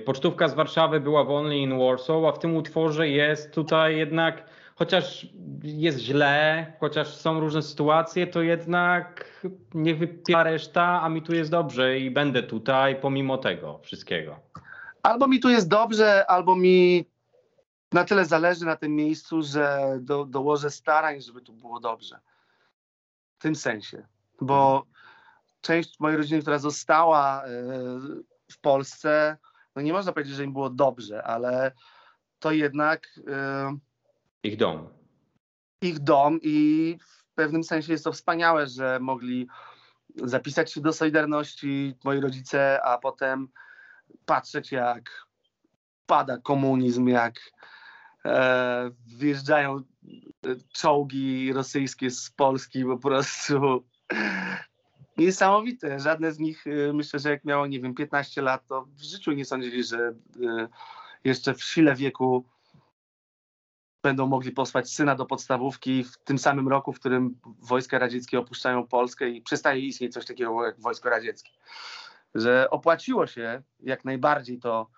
pocztówka z Warszawy była w Only in Warsaw, a w tym utworze jest tutaj jednak, chociaż jest źle, chociaż są różne sytuacje, to jednak niech wypiera reszta, a mi tu jest dobrze i będę tutaj pomimo tego wszystkiego. Albo mi tu jest dobrze, albo mi na tyle zależy na tym miejscu, że do, dołożę starań, żeby tu było dobrze. W tym sensie. Bo część mojej rodziny, która została, e, w Polsce, no nie można powiedzieć, że im było dobrze, ale to jednak y, Ich dom. ich dom i w pewnym sensie jest to wspaniałe, że mogli zapisać się do Solidarności moi rodzice, a potem patrzeć jak pada komunizm, jak e, wjeżdżają e, czołgi rosyjskie z Polski po prostu niesamowite. Żadne z nich, e, myślę, że jak miało, nie wiem, 15 lat, to w życiu nie sądzili, że e, jeszcze w sile wieku będą mogli posłać syna do podstawówki w tym samym roku, w którym wojska radzieckie opuszczają Polskę i przestaje istnieć coś takiego jak wojsko radzieckie. Że opłaciło się jak najbardziej to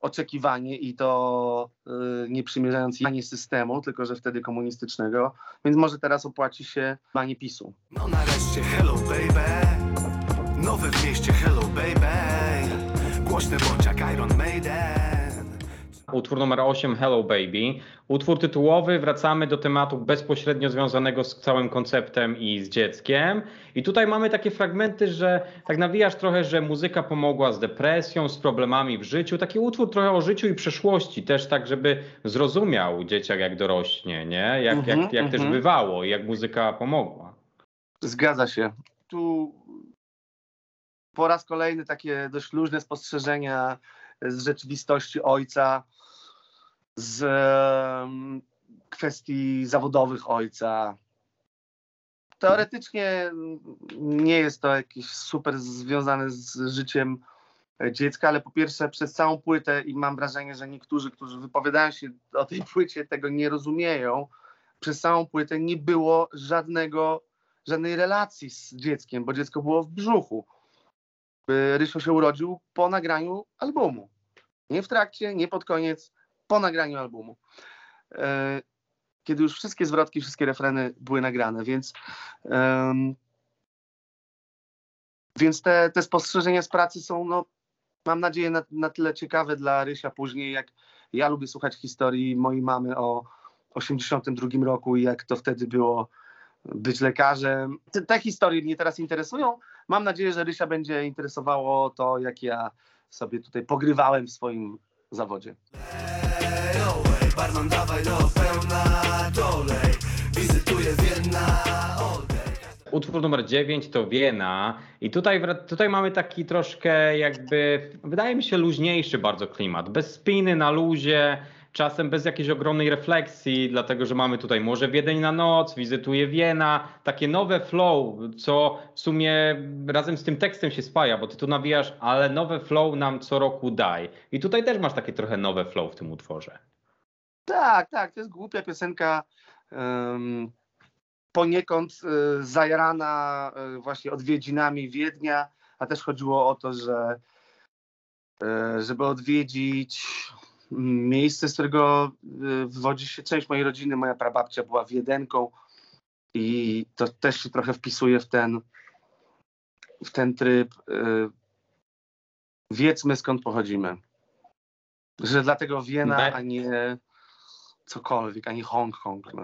oczekiwanie i to y, nie przymierzając nie systemu, tylko że wtedy komunistycznego, więc może teraz opłaci się banie PiSu. No nareszcie hello baby. Nowe w mieście hello baby. Głośny bądź jak Iron Maiden Utwór numer 8, Hello Baby. Utwór tytułowy, wracamy do tematu bezpośrednio związanego z całym konceptem i z dzieckiem. I tutaj mamy takie fragmenty, że tak nawijasz trochę, że muzyka pomogła z depresją, z problemami w życiu. Taki utwór trochę o życiu i przeszłości, też tak, żeby zrozumiał dzieciak jak dorośnie, nie? Jak, Mhm, jak, jak też mhm. bywało i jak muzyka pomogła. Zgadza się. Tu po raz kolejny takie dość luźne spostrzeżenia z rzeczywistości ojca, z kwestii zawodowych ojca. Teoretycznie nie jest to jakieś super związane z życiem dziecka, ale po pierwsze przez całą płytę i mam wrażenie, że niektórzy, którzy wypowiadają się o tej płycie, tego nie rozumieją. Przez całą płytę nie było żadnego żadnej relacji z dzieckiem, bo dziecko było w brzuchu. Rysio się urodził po nagraniu albumu. Nie w trakcie, nie pod koniec, po nagraniu albumu. E, Kiedy już wszystkie zwrotki, wszystkie refreny były nagrane, więc, em, więc te, te spostrzeżenia z pracy są, no, mam nadzieję, na, na tyle ciekawe dla Rysia później, jak ja lubię słuchać historii mojej mamy o 82 roku i jak to wtedy było być lekarzem. Te, te historie mnie teraz interesują. Mam nadzieję, że Rysia będzie interesowało to, jak ja sobie tutaj pogrywałem w swoim zawodzie. Barman dawaj do pełna dolej. Wizytuję Vienna Oldej Utwór numer 9 to Wiena. I tutaj, tutaj mamy taki troszkę jakby, wydaje mi się luźniejszy bardzo klimat, bez spiny na luzie, czasem bez jakiejś ogromnej refleksji, dlatego że mamy tutaj może Wiedeń na noc, wizytuje Wiena, takie nowe flow, co w sumie razem z tym tekstem się spaja, bo ty tu nawijasz, ale nowe flow nam co roku daj. I tutaj też masz takie trochę nowe flow w tym utworze. Tak, tak, to jest głupia piosenka. em, poniekąd y, zajarana y, właśnie odwiedzinami Wiednia, a też chodziło o to, że y, żeby odwiedzić miejsce, z którego wywodzi się część mojej rodziny. Moja prababcia była Wiedenką i to też się trochę wpisuje w ten, w ten tryb. Wiedzmy skąd pochodzimy. Że dlatego Wiena, a nie cokolwiek, ani Hongkong. No.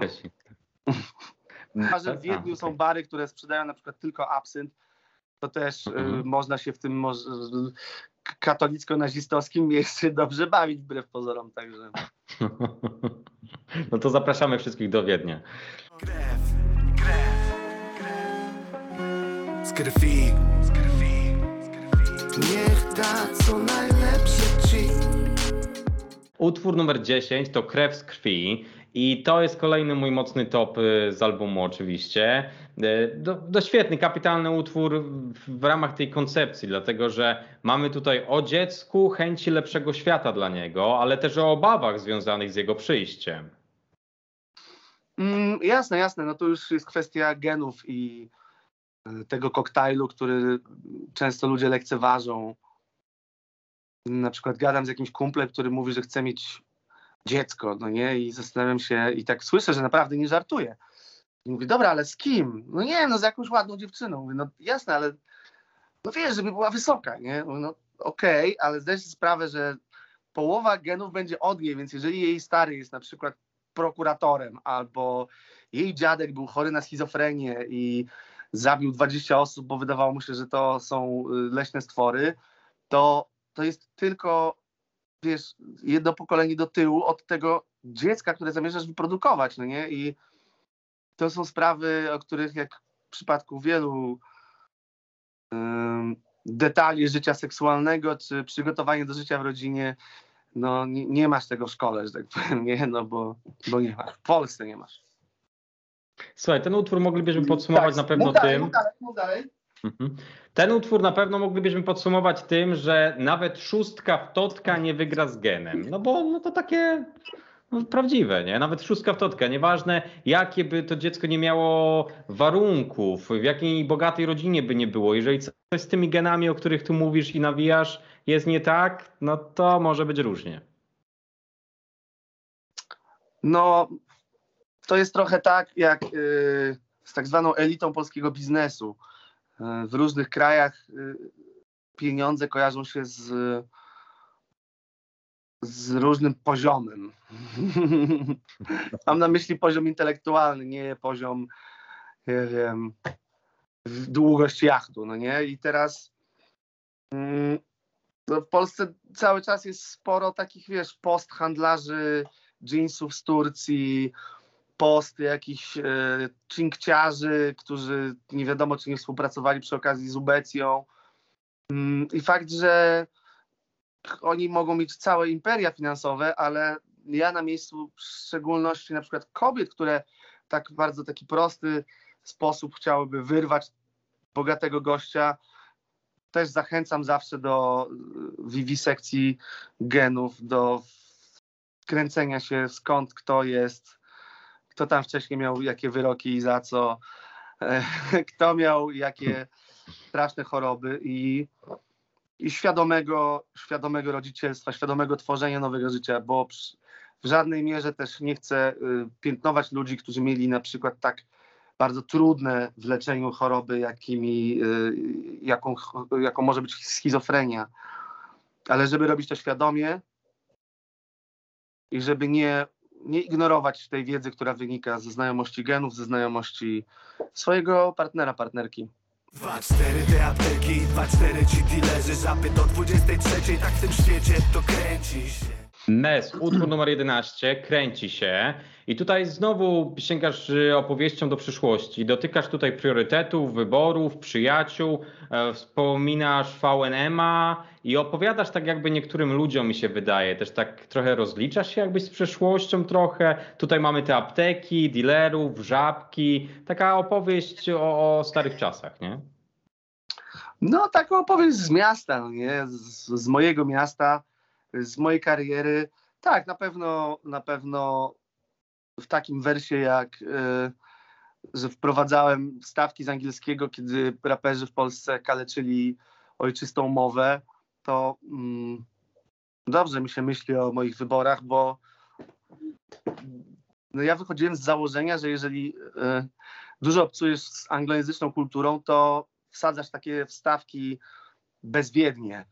A że w Wiedniu są bary, które sprzedają na przykład tylko absynt, to też y, Mhm. można się w tym moż- k- katolicko-nazistowskim mieście dobrze bawić wbrew pozorom, także. No to zapraszamy wszystkich do Wiednia. Krew, krew, krew Z krwi, z krwi, z krwi Niech da co najlepsze ci Utwór numer 10 to Krew z krwi i to jest kolejny mój mocny top y, z albumu oczywiście. Y, Do, do świetny, kapitalny utwór w, ramach tej koncepcji, dlatego że mamy tutaj o dziecku, chęci lepszego świata dla niego, ale też o obawach związanych z jego przyjściem. Mm, jasne, jasne, no to już jest kwestia genów i y, tego koktajlu, który często ludzie lekceważą. Na przykład gadam z jakimś kumplem, który mówi, że chce mieć dziecko, no nie, i zastanawiam się i tak słyszę, że naprawdę nie żartuje. I mówię, dobra, ale z kim? No nie, no z jakąś ładną dziewczyną. Mówię, no jasne, ale no wiesz, żeby była wysoka, nie? Mówię, No okej, ale zdaj sobie sprawę, że połowa genów będzie od niej, więc jeżeli jej stary jest na przykład prokuratorem albo jej dziadek był chory na schizofrenię i zabił 20 osób, bo wydawało mu się, że to są y, leśne stwory, to to jest tylko, wiesz, jedno pokolenie do tyłu od tego dziecka, które zamierzasz wyprodukować, no nie? I to są sprawy, o których jak w przypadku wielu detali życia seksualnego, czy przygotowania do życia w rodzinie, no nie, nie masz tego w szkole, że tak powiem, nie, no bo, bo nie masz. W Polsce nie masz. Słuchaj, ten utwór moglibyśmy podsumować Tak, na pewno mów dalej, tym. Mów dalej, mów dalej. Mhm. Ten utwór na pewno moglibyśmy podsumować tym, że nawet szóstka w totka nie wygra z genem. No bo no to takie no, prawdziwe, nie? Nawet szóstka w totka. Nieważne, jakie by to dziecko nie miało warunków, w jakiej bogatej rodzinie by nie było. Jeżeli coś z tymi genami, o których tu mówisz i nawijasz, jest nie tak, no to może być różnie. No, to jest trochę tak, jak y, z tak zwaną elitą polskiego biznesu. Y, w różnych krajach y, pieniądze kojarzą się z, z różnym poziomem. Mam na myśli poziom intelektualny, nie poziom, nie wiem, długość jachtu, no nie? I teraz mm, no w Polsce cały czas jest sporo takich, wiesz, posthandlarzy jeansów z Turcji, post jakichś e, cinkciarzy, którzy nie wiadomo, czy nie współpracowali przy okazji z Ubecją. Mm, I fakt, że oni mogą mieć całe imperia finansowe, ale ja na miejscu w szczególności na przykład kobiet, które tak bardzo taki prosty sposób chciałyby wyrwać bogatego gościa, też zachęcam zawsze do y, wiwisekcji genów, do kręcenia się skąd kto jest, kto tam wcześniej miał jakie wyroki i za co, e, kto miał jakie straszne choroby i, i świadomego, świadomego rodzicielstwa, świadomego tworzenia nowego życia, bo w żadnej mierze też nie chcę y, piętnować ludzi, którzy mieli na przykład tak bardzo trudne w leczeniu choroby, jakimi, y, jaką, jaką może być schizofrenia. Ale żeby robić to świadomie i żeby nie, nie ignorować tej wiedzy, która wynika ze znajomości genów, ze znajomości swojego partnera, partnerki. 2-4 te apteki, 2-4 ci Żapy do 23, tak w tym świecie to kręci się Mes, utwór numer 11, kręci się. I tutaj znowu sięgasz y, opowieścią do przyszłości. Dotykasz tutaj priorytetów, wyborów, przyjaciół, e, wspominasz VNM-a i opowiadasz tak, jakby niektórym ludziom mi się wydaje. Też tak trochę rozliczasz się jakbyś z przeszłością trochę. Tutaj mamy te apteki, dealerów, żabki. Taka opowieść o, o starych czasach, nie? No, taką opowieść z miasta, no nie? Z, z mojego miasta, z mojej kariery. Tak, na pewno, na pewno w takim wersie jak, że wprowadzałem stawki z angielskiego, kiedy raperzy w Polsce kaleczyli ojczystą mowę, to mm, dobrze mi się myśli o moich wyborach, bo no ja wychodziłem z założenia, że jeżeli e, dużo obcujesz z anglojęzyczną kulturą, to wsadzasz takie wstawki bezwiednie.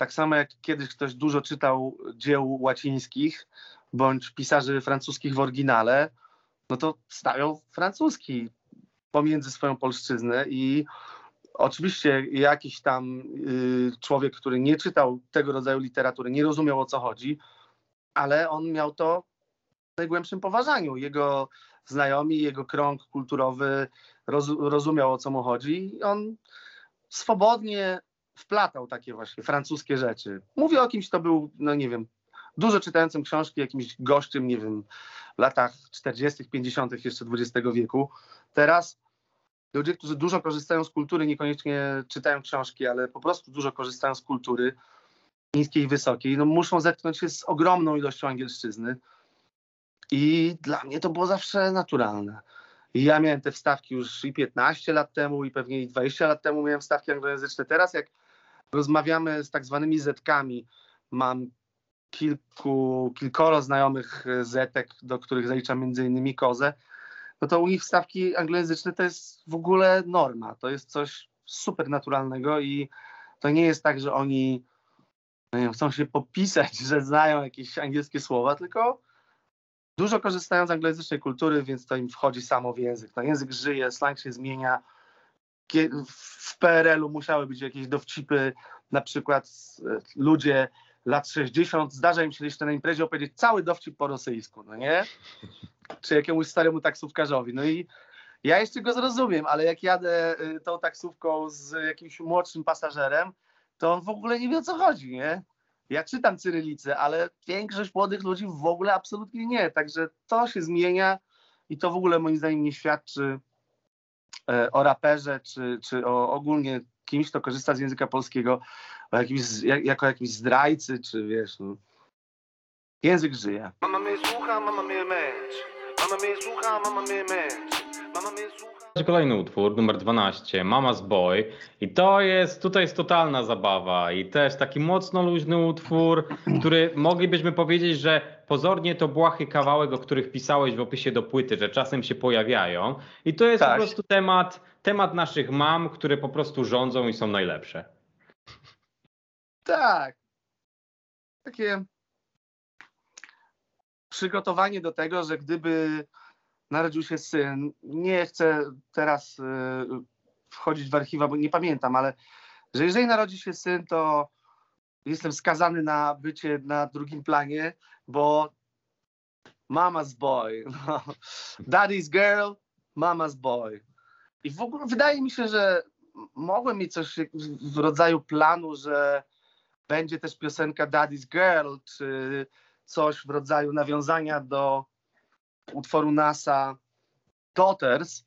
Tak samo jak kiedyś ktoś dużo czytał dzieł łacińskich bądź pisarzy francuskich w oryginale, no to stawiał francuski pomiędzy swoją polszczyznę i oczywiście jakiś tam y, człowiek, który nie czytał tego rodzaju literatury, nie rozumiał o co chodzi, ale on miał to w najgłębszym poważaniu. Jego znajomi, jego krąg kulturowy roz, rozumiał o co mu chodzi i on swobodnie wplatał takie właśnie francuskie rzeczy. Mówię o kimś, kto był, no nie wiem, dużo czytającym książki, jakimś gościem, nie wiem, w latach 40., 50. jeszcze XX wieku. Teraz ludzie, którzy dużo korzystają z kultury, niekoniecznie czytają książki, ale po prostu dużo korzystają z kultury niskiej i wysokiej, no muszą zetknąć się z ogromną ilością angielszczyzny. I dla mnie to było zawsze naturalne. I ja miałem te wstawki już i 15 lat temu, i pewnie i 20 lat temu miałem wstawki anglojęzyczne. Teraz jak rozmawiamy z tak zwanymi zetkami, mam kilku, kilkoro znajomych zetek, do których zaliczam między innymi kozę, no to u nich wstawki anglojęzyczne to jest w ogóle norma. To jest coś super naturalnego i to nie jest tak, że oni no wiem, chcą się popisać, że znają jakieś angielskie słowa, tylko dużo korzystają z anglojęzycznej kultury, więc to im wchodzi samo w język. No, język żyje, slang się zmienia. W PRL-u musiały być jakieś dowcipy na przykład e, ludzie lat 60 zdarza im się jeszcze na imprezie opowiedzieć cały dowcip po rosyjsku, no nie? Czy jakiemuś staremu taksówkarzowi. No i ja jeszcze go zrozumiem, ale jak jadę y, tą taksówką z jakimś młodszym pasażerem, to on w ogóle nie wie o co chodzi, nie? Ja czytam cyrylicę, ale większość młodych ludzi w ogóle absolutnie nie. Także to się zmienia i to w ogóle moim zdaniem nie świadczy e, o raperze, czy, czy o ogólnie kimś, kto korzysta z języka polskiego, o jakimś, jako jakimś zdrajcy, czy wiesz, no. Język żyje. Mama mnie słucha, mama mnie męczy. Mama mnie słucha, mama mnie męczy. Mama mnie słucha. Kolejny utwór, numer 12, Mama's Boy. I to jest, tutaj jest totalna zabawa i też taki mocno luźny utwór, który moglibyśmy powiedzieć, że pozornie to błahy kawałek, o których pisałeś w opisie do płyty, że czasem się pojawiają. I to jest Tak. po prostu temat, temat naszych mam, które po prostu rządzą i są najlepsze. Tak. Takie przygotowanie do tego, że gdyby narodził się syn, nie chcę teraz y, wchodzić w archiwa, bo nie pamiętam, ale że jeżeli narodzi się syn, to jestem skazany na bycie na drugim planie, bo mama's boy, no. daddy's girl, mama's boy. I w ogóle wydaje mi się, że mogłem mieć coś w rodzaju planu, że będzie też piosenka Daddy's Girl, czy coś w rodzaju nawiązania do utworu NASA Daughters,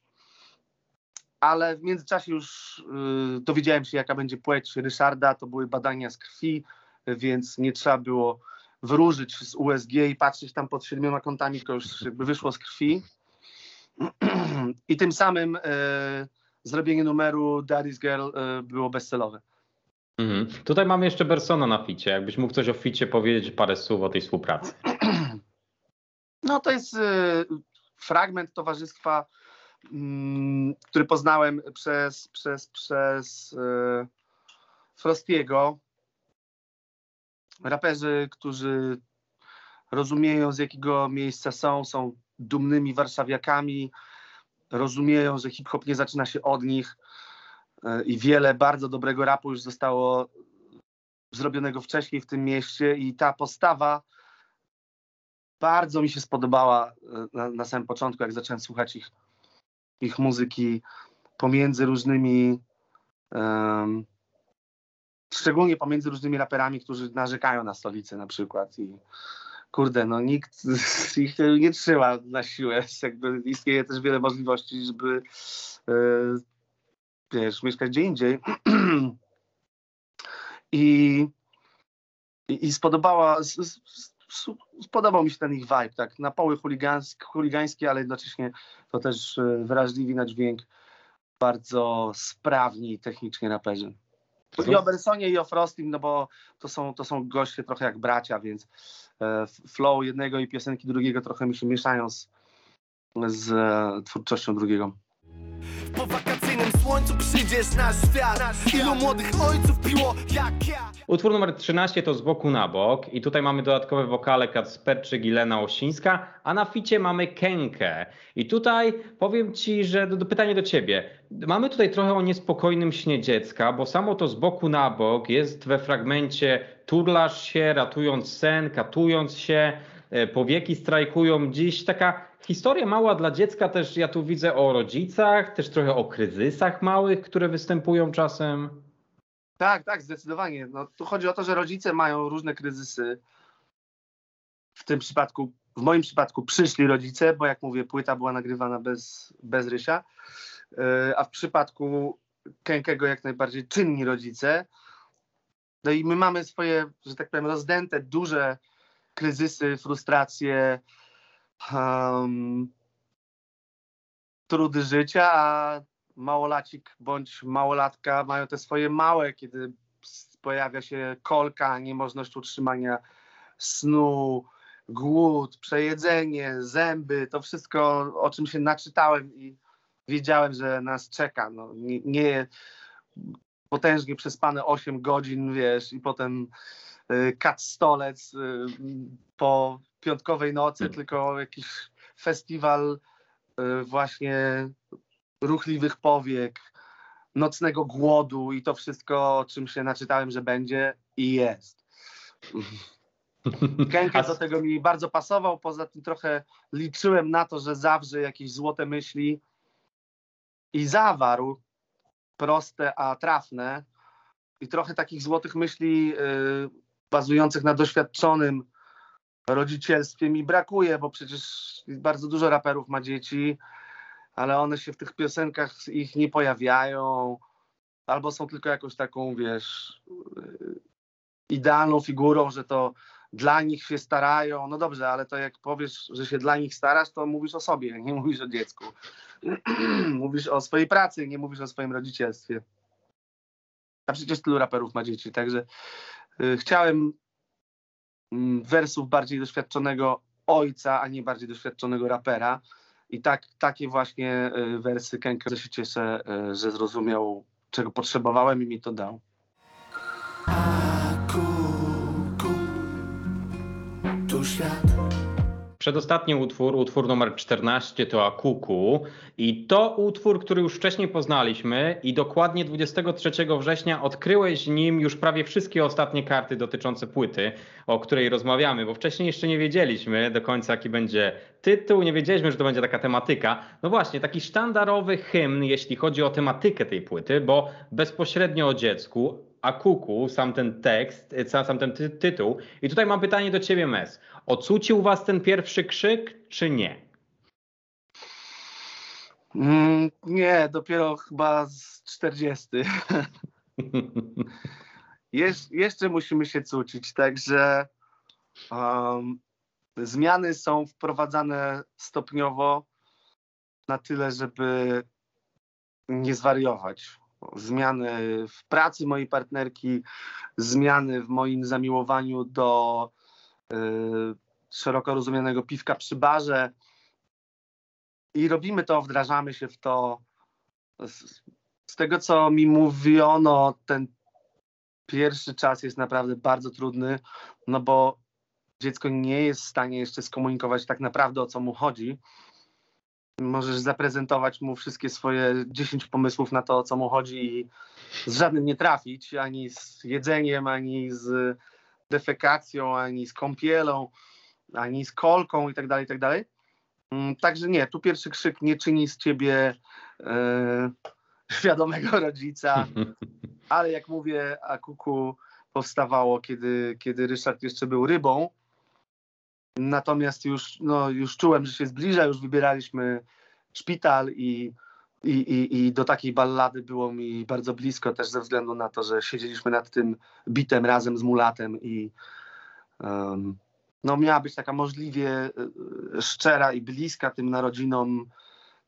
ale w międzyczasie już y, dowiedziałem się, jaka będzie płeć Ryszarda. To były badania z krwi, więc nie trzeba było wróżyć z USG i patrzeć tam pod siedmioma kątami, to już jakby wyszło z krwi. I tym samym y, zrobienie numeru Daddy's Girl y, było bezcelowe. Mhm. Tutaj mamy jeszcze Bersona na ficie. Jakbyś mógł coś o ficie powiedzieć, parę słów o tej współpracy. No to jest y, fragment towarzystwa, który poznałem przez, przez, przez y, Frostiego. Raperzy, którzy rozumieją z jakiego miejsca są, są dumnymi warszawiakami, rozumieją, że hip-hop nie zaczyna się od nich y, i wiele bardzo dobrego rapu już zostało zrobionego wcześniej w tym mieście i ta postawa bardzo mi się spodobała e, na, na samym początku, jak zacząłem słuchać ich, ich muzyki pomiędzy różnymi, em, szczególnie pomiędzy różnymi raperami, którzy narzekają na stolicę na przykład i kurde, no nikt ich nie trzyma na siłę, jakby istnieje też wiele możliwości, żeby e, wiesz, mieszkać gdzie indziej. I i, i spodobała, spodobał mi się ten ich vibe, tak, na poły chuligański, chuligański, ale jednocześnie to też e, wrażliwi na dźwięk, bardzo sprawni technicznie raperzy. I o Bersonie i o Frostim, no bo to są, to są goście trochę jak bracia, więc e, flow jednego i piosenki drugiego trochę mi się mieszają z, z e, twórczością drugiego. Po wakacyjnym słońcu przyjdziesz na świat. Ilu młodych ojców piło jak ja. Utwór numer 13 to z boku na bok i tutaj mamy dodatkowe wokale Kacperczyk i Lena Osińska, a na ficie mamy Kenkę. I tutaj powiem Ci, że do, do pytanie do Ciebie. Mamy tutaj trochę o niespokojnym śnie dziecka, bo samo to z boku na bok jest we fragmencie turlasz się, ratując sen, katując się, e, powieki strajkują. Dziś taka historia mała dla dziecka też ja tu widzę o rodzicach, też trochę o kryzysach małych, które występują czasem. Tak, tak, zdecydowanie. No, tu chodzi o to, że rodzice mają różne kryzysy. W tym przypadku, w moim przypadku przyszli rodzice, bo jak mówię, płyta była nagrywana bez, bez Rysia, Yy, a w przypadku Kękego jak najbardziej czynni rodzice. No i my mamy swoje, że tak powiem, rozdęte, duże kryzysy, frustracje, um, trudy życia, a małolacik bądź małolatka mają te swoje małe, kiedy pojawia się kolka, niemożność utrzymania snu, głód, przejedzenie, zęby, to wszystko, o czym się naczytałem i wiedziałem, że nas czeka. No, nie, nie potężnie przespane 8 godzin, wiesz, i potem y, kat stolec y, po piątkowej nocy, tylko jakiś festiwal y, właśnie ruchliwych powiek, nocnego głodu i to wszystko, o czym się naczytałem, że będzie i jest. A do tego mi bardzo pasował, poza tym trochę liczyłem na to, że zawrze jakieś złote myśli i zawarł proste, a trafne i trochę takich złotych myśli y, bazujących na doświadczonym rodzicielstwie mi brakuje, bo przecież bardzo dużo raperów ma dzieci, ale one się w tych piosenkach ich nie pojawiają, albo są tylko jakąś taką, wiesz, y, idealną figurą, że to dla nich się starają. No dobrze, ale to jak powiesz, że się dla nich starasz, to mówisz o sobie, nie mówisz o dziecku. mówisz o swojej pracy, nie mówisz o swoim rodzicielstwie. A przecież tylu raperów ma dzieci, także y, chciałem wersów bardziej doświadczonego ojca, a nie bardziej doświadczonego rapera. I tak, takie właśnie y, wersy Kenka, się cieszę, y, że zrozumiał, czego potrzebowałem i mi to dał. Kuku, tu świat. Przedostatni utwór, utwór numer 14 to Akuku i to utwór, który już wcześniej poznaliśmy i dokładnie 23 września odkryłeś nim już prawie wszystkie ostatnie karty dotyczące płyty, o której rozmawiamy, bo wcześniej jeszcze nie wiedzieliśmy do końca jaki będzie tytuł, nie wiedzieliśmy, że to będzie taka tematyka. No właśnie, taki sztandarowy hymn, jeśli chodzi o tematykę tej płyty, bo bezpośrednio o dziecku, a kuku, sam ten tekst, sam, sam ten ty tytuł. I tutaj mam pytanie do ciebie, Mes. Ocucił was ten pierwszy krzyk, czy nie? Mm, nie, dopiero chyba z 40. Jesz, jeszcze musimy się cucić, także um, zmiany są wprowadzane stopniowo na tyle, żeby nie zwariować. Zmiany w pracy mojej partnerki, zmiany w moim zamiłowaniu do y, szeroko rozumianego piwka przy barze. I robimy to, wdrażamy się w to. Z, z tego, co mi mówiono, ten pierwszy czas jest naprawdę bardzo trudny, no bo dziecko nie jest w stanie jeszcze skomunikować tak naprawdę o co mu chodzi. Możesz zaprezentować mu wszystkie swoje 10 pomysłów na to, o co mu chodzi i z żadnym nie trafić, ani z jedzeniem, ani z defekacją, ani z kąpielą, ani z kolką i tak dalej, i tak dalej. Mm, Także nie, tu pierwszy krzyk nie czyni z ciebie e, świadomego rodzica, ale jak mówię, Akuku powstawało, kiedy, kiedy Ryszard jeszcze był rybą. Natomiast już, no, już czułem, że się zbliża, już wybieraliśmy szpital i, i, i, i do takiej ballady było mi bardzo blisko, też ze względu na to, że siedzieliśmy nad tym bitem razem z Mulatem i em, no, miała być taka możliwie e, szczera i bliska tym narodzinom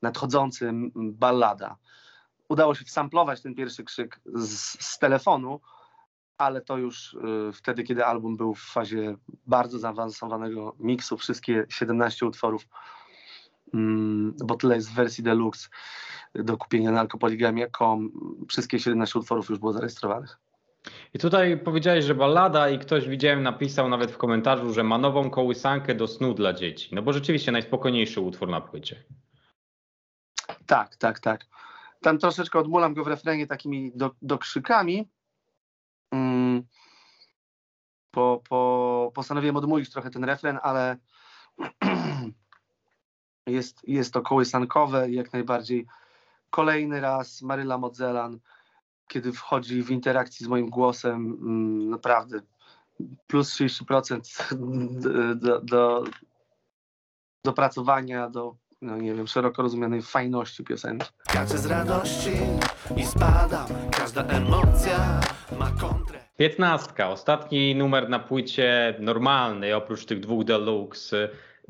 nadchodzącym ballada. Udało się wsamplować ten pierwszy krzyk z, z telefonu, ale to już y, wtedy, kiedy album był w fazie bardzo zaawansowanego miksu, wszystkie 17 utworów, mm, bo tyle jest w wersji deluxe do kupienia na alkopoligamia.com, wszystkie 17 utworów już było zarejestrowanych. I tutaj powiedziałeś, że ballada i ktoś widziałem napisał nawet w komentarzu, że ma nową kołysankę do snu dla dzieci. No bo rzeczywiście najspokojniejszy utwór na płycie. Tak, tak, tak. Tam troszeczkę odmulam go w refrenie takimi do, dokrzykami. Mm, po, po, postanowiłem odmulić trochę ten refren, ale jest, jest to kołysankowe jak najbardziej. Kolejny raz Maryla Modzelan, kiedy wchodzi w interakcji z moim głosem, mm, naprawdę plus 30% do, do, do dopracowania, do no nie wiem, szeroko rozumianej fajności piosenki. Skaczę z radości i spadam. Każda emocja ma kontrę. Piętnastka, ostatni numer na płycie normalny, oprócz tych dwóch deluxe.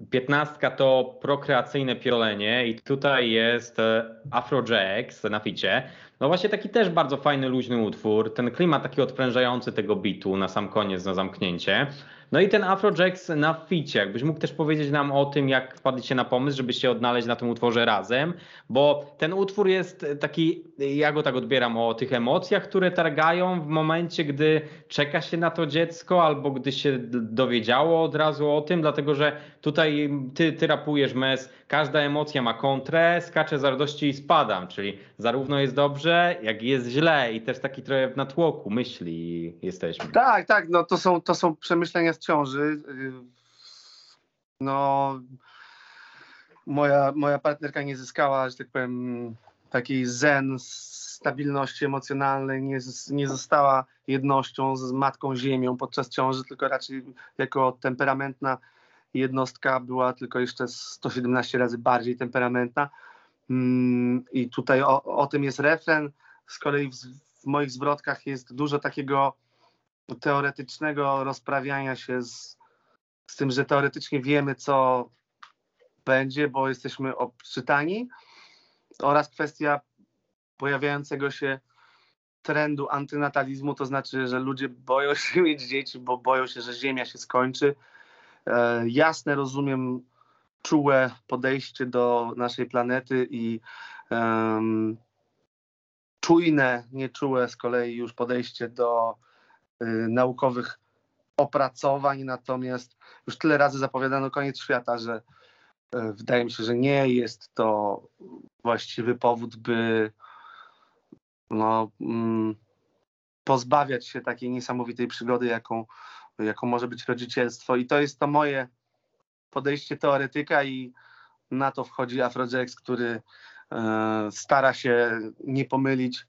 Piętnastka to prokreacyjne piolenie i tutaj jest e, Afrojax na ficie. No właśnie taki też bardzo fajny, luźny utwór. Ten klimat taki odprężający tego bitu na sam koniec, na zamknięcie. No i ten Afrojax na ficie, jakbyś mógł też powiedzieć nam o tym, jak wpadliście na pomysł, żeby się odnaleźć na tym utworze razem, bo ten utwór jest taki, ja go tak odbieram, o tych emocjach, które targają w momencie, gdy czeka się na to dziecko, albo gdy się dowiedziało od razu o tym, dlatego że tutaj ty, ty rapujesz mes, każda emocja ma kontrę, skaczę z radości i spadam, czyli zarówno jest dobrze, jak i jest źle. I też taki trochę w natłoku myśli jesteśmy. Tak, tak, no to są, to są przemyślenia z ciąży. Yy, No, moja, moja partnerka nie zyskała, że tak powiem, takiej zen, stabilności emocjonalnej, nie, nie została jednością z matką ziemią podczas ciąży, tylko raczej jako temperamentna jednostka była tylko jeszcze 117 razy bardziej temperamentna. Mm, I tutaj o, o tym jest refren. Z kolei w, w moich zwrotkach jest dużo takiego teoretycznego rozprawiania się z, z tym, że teoretycznie wiemy, co będzie, bo jesteśmy obczytani, oraz kwestia pojawiającego się trendu antynatalizmu, to znaczy, że ludzie boją się mieć dzieci, bo boją się, że Ziemia się skończy. E, jasne rozumiem czułe podejście do naszej planety i em, czujne, nieczułe z kolei już podejście do naukowych opracowań, natomiast już tyle razy zapowiadano koniec świata, że y, wydaje mi się, że nie jest to właściwy powód, by no, mm, pozbawiać się takiej niesamowitej przygody, jaką, jaką może być rodzicielstwo. I to jest to moje podejście teoretyka i na to wchodzi Afrojax, który e, stara się nie pomylić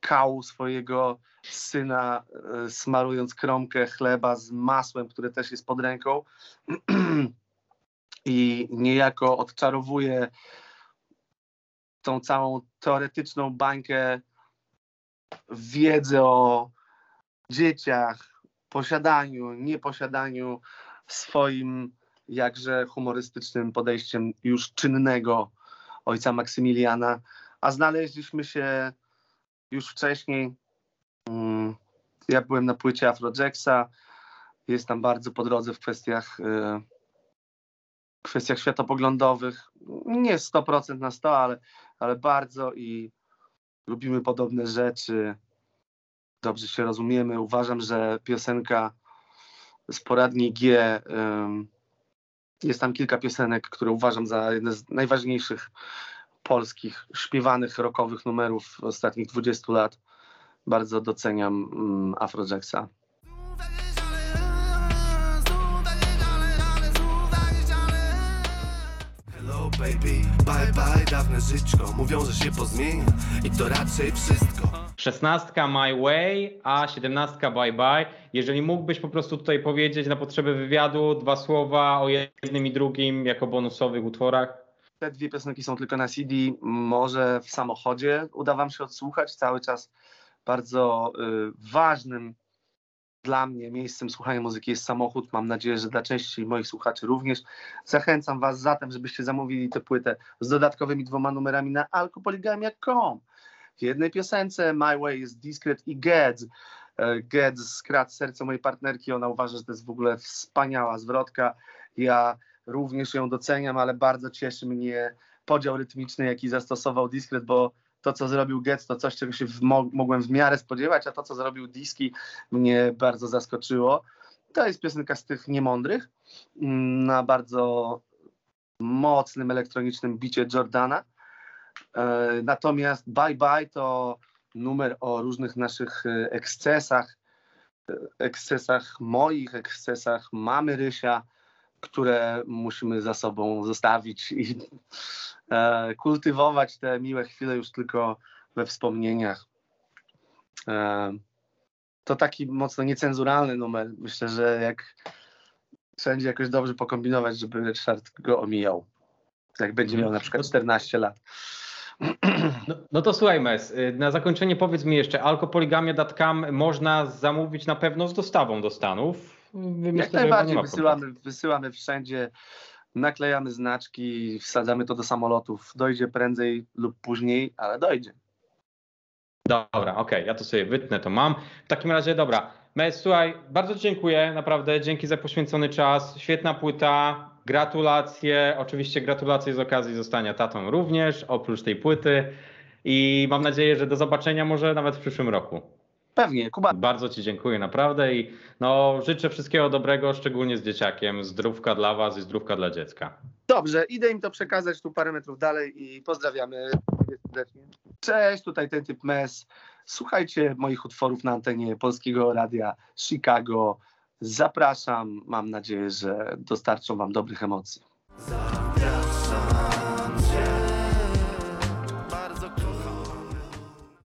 kału swojego syna, e, smarując kromkę chleba z masłem, które też jest pod ręką. I niejako odczarowuje tą całą teoretyczną bańkę wiedzy o dzieciach, posiadaniu, nieposiadaniu swoim jakże humorystycznym podejściem już czynnego ojca Maksymiliana, a znaleźliśmy się już wcześniej. mm, Ja byłem na płycie Afrojacksa, jest tam bardzo po drodze w kwestiach, y, kwestiach światopoglądowych. Nie 100% na 100, ale, ale bardzo i lubimy podobne rzeczy. Dobrze się rozumiemy. Uważam, że piosenka z poradni G jest tam kilka piosenek, które uważam za jedne z najważniejszych polskich śpiewanych rockowych numerów ostatnich 20 lat. Bardzo doceniam mm, Afrojacksa. Hello baby, bye bye, dawne żyćko Mówią, że się pozmienia i to raczej wszystko Szesnastka My Way, a siedemnastka Bye Bye. Jeżeli mógłbyś po prostu tutaj powiedzieć na potrzeby wywiadu dwa słowa o jednym i drugim jako bonusowych utworach. Te dwie piosenki są tylko na CD, może w samochodzie uda Wam się odsłuchać. Cały czas bardzo y, ważnym dla mnie miejscem słuchania muzyki jest samochód. Mam nadzieję, że dla części moich słuchaczy również. Zachęcam Was zatem, żebyście zamówili tę płytę z dodatkowymi dwoma numerami na alkopoligamia.com. W jednej piosence My Way jest Discret i Geds. E, Geds skradł serce mojej partnerki. Ona uważa, że to jest w ogóle wspaniała zwrotka. Ja również ją doceniam, ale bardzo cieszy mnie podział rytmiczny, jaki zastosował Discret, bo to, co zrobił Getz, to coś, czego się w, mo- mogłem w miarę spodziewać, a to, co zrobił Diski, mnie bardzo zaskoczyło. To jest piosenka z tych niemądrych, mm, na bardzo mocnym elektronicznym bicie Jordana. E, Natomiast Bye Bye to numer o różnych naszych e, ekscesach, e, ekscesach moich, ekscesach mamy Rysia, które musimy za sobą zostawić i e, kultywować te miłe chwile już tylko we wspomnieniach. E, to taki mocno niecenzuralny numer. Myślę, że jak wszędzie jakoś dobrze pokombinować, żeby Ryszard go omijał. Jak będzie miał na przykład 14 lat. No, no to słuchaj Mes, y, na zakończenie powiedz mi jeszcze, alkopoligamia.com można zamówić na pewno z dostawą do Stanów. Jak najbardziej wysyłamy, wysyłamy wszędzie, naklejamy znaczki, wsadzamy to do samolotów. Dojdzie prędzej lub później, ale dojdzie. Dobra, okej, ja to sobie wytnę, to mam. W takim razie, dobra. Mes, słuchaj, bardzo dziękuję, naprawdę, dzięki za poświęcony czas. Świetna płyta, gratulacje. Oczywiście gratulacje z okazji zostania tatą również, oprócz tej płyty. I mam nadzieję, że do zobaczenia może nawet w przyszłym roku. Pewnie, Kuba. Bardzo Ci dziękuję, naprawdę. I no, życzę wszystkiego dobrego, szczególnie z dzieciakiem. Zdrówka dla Was i zdrówka dla dziecka. Dobrze, idę im to przekazać tu parę metrów dalej i pozdrawiamy serdecznie. Cześć, tutaj ten typ MES. Słuchajcie moich utworów na antenie Polskiego Radia Chicago. Zapraszam, mam nadzieję, że dostarczą Wam dobrych emocji.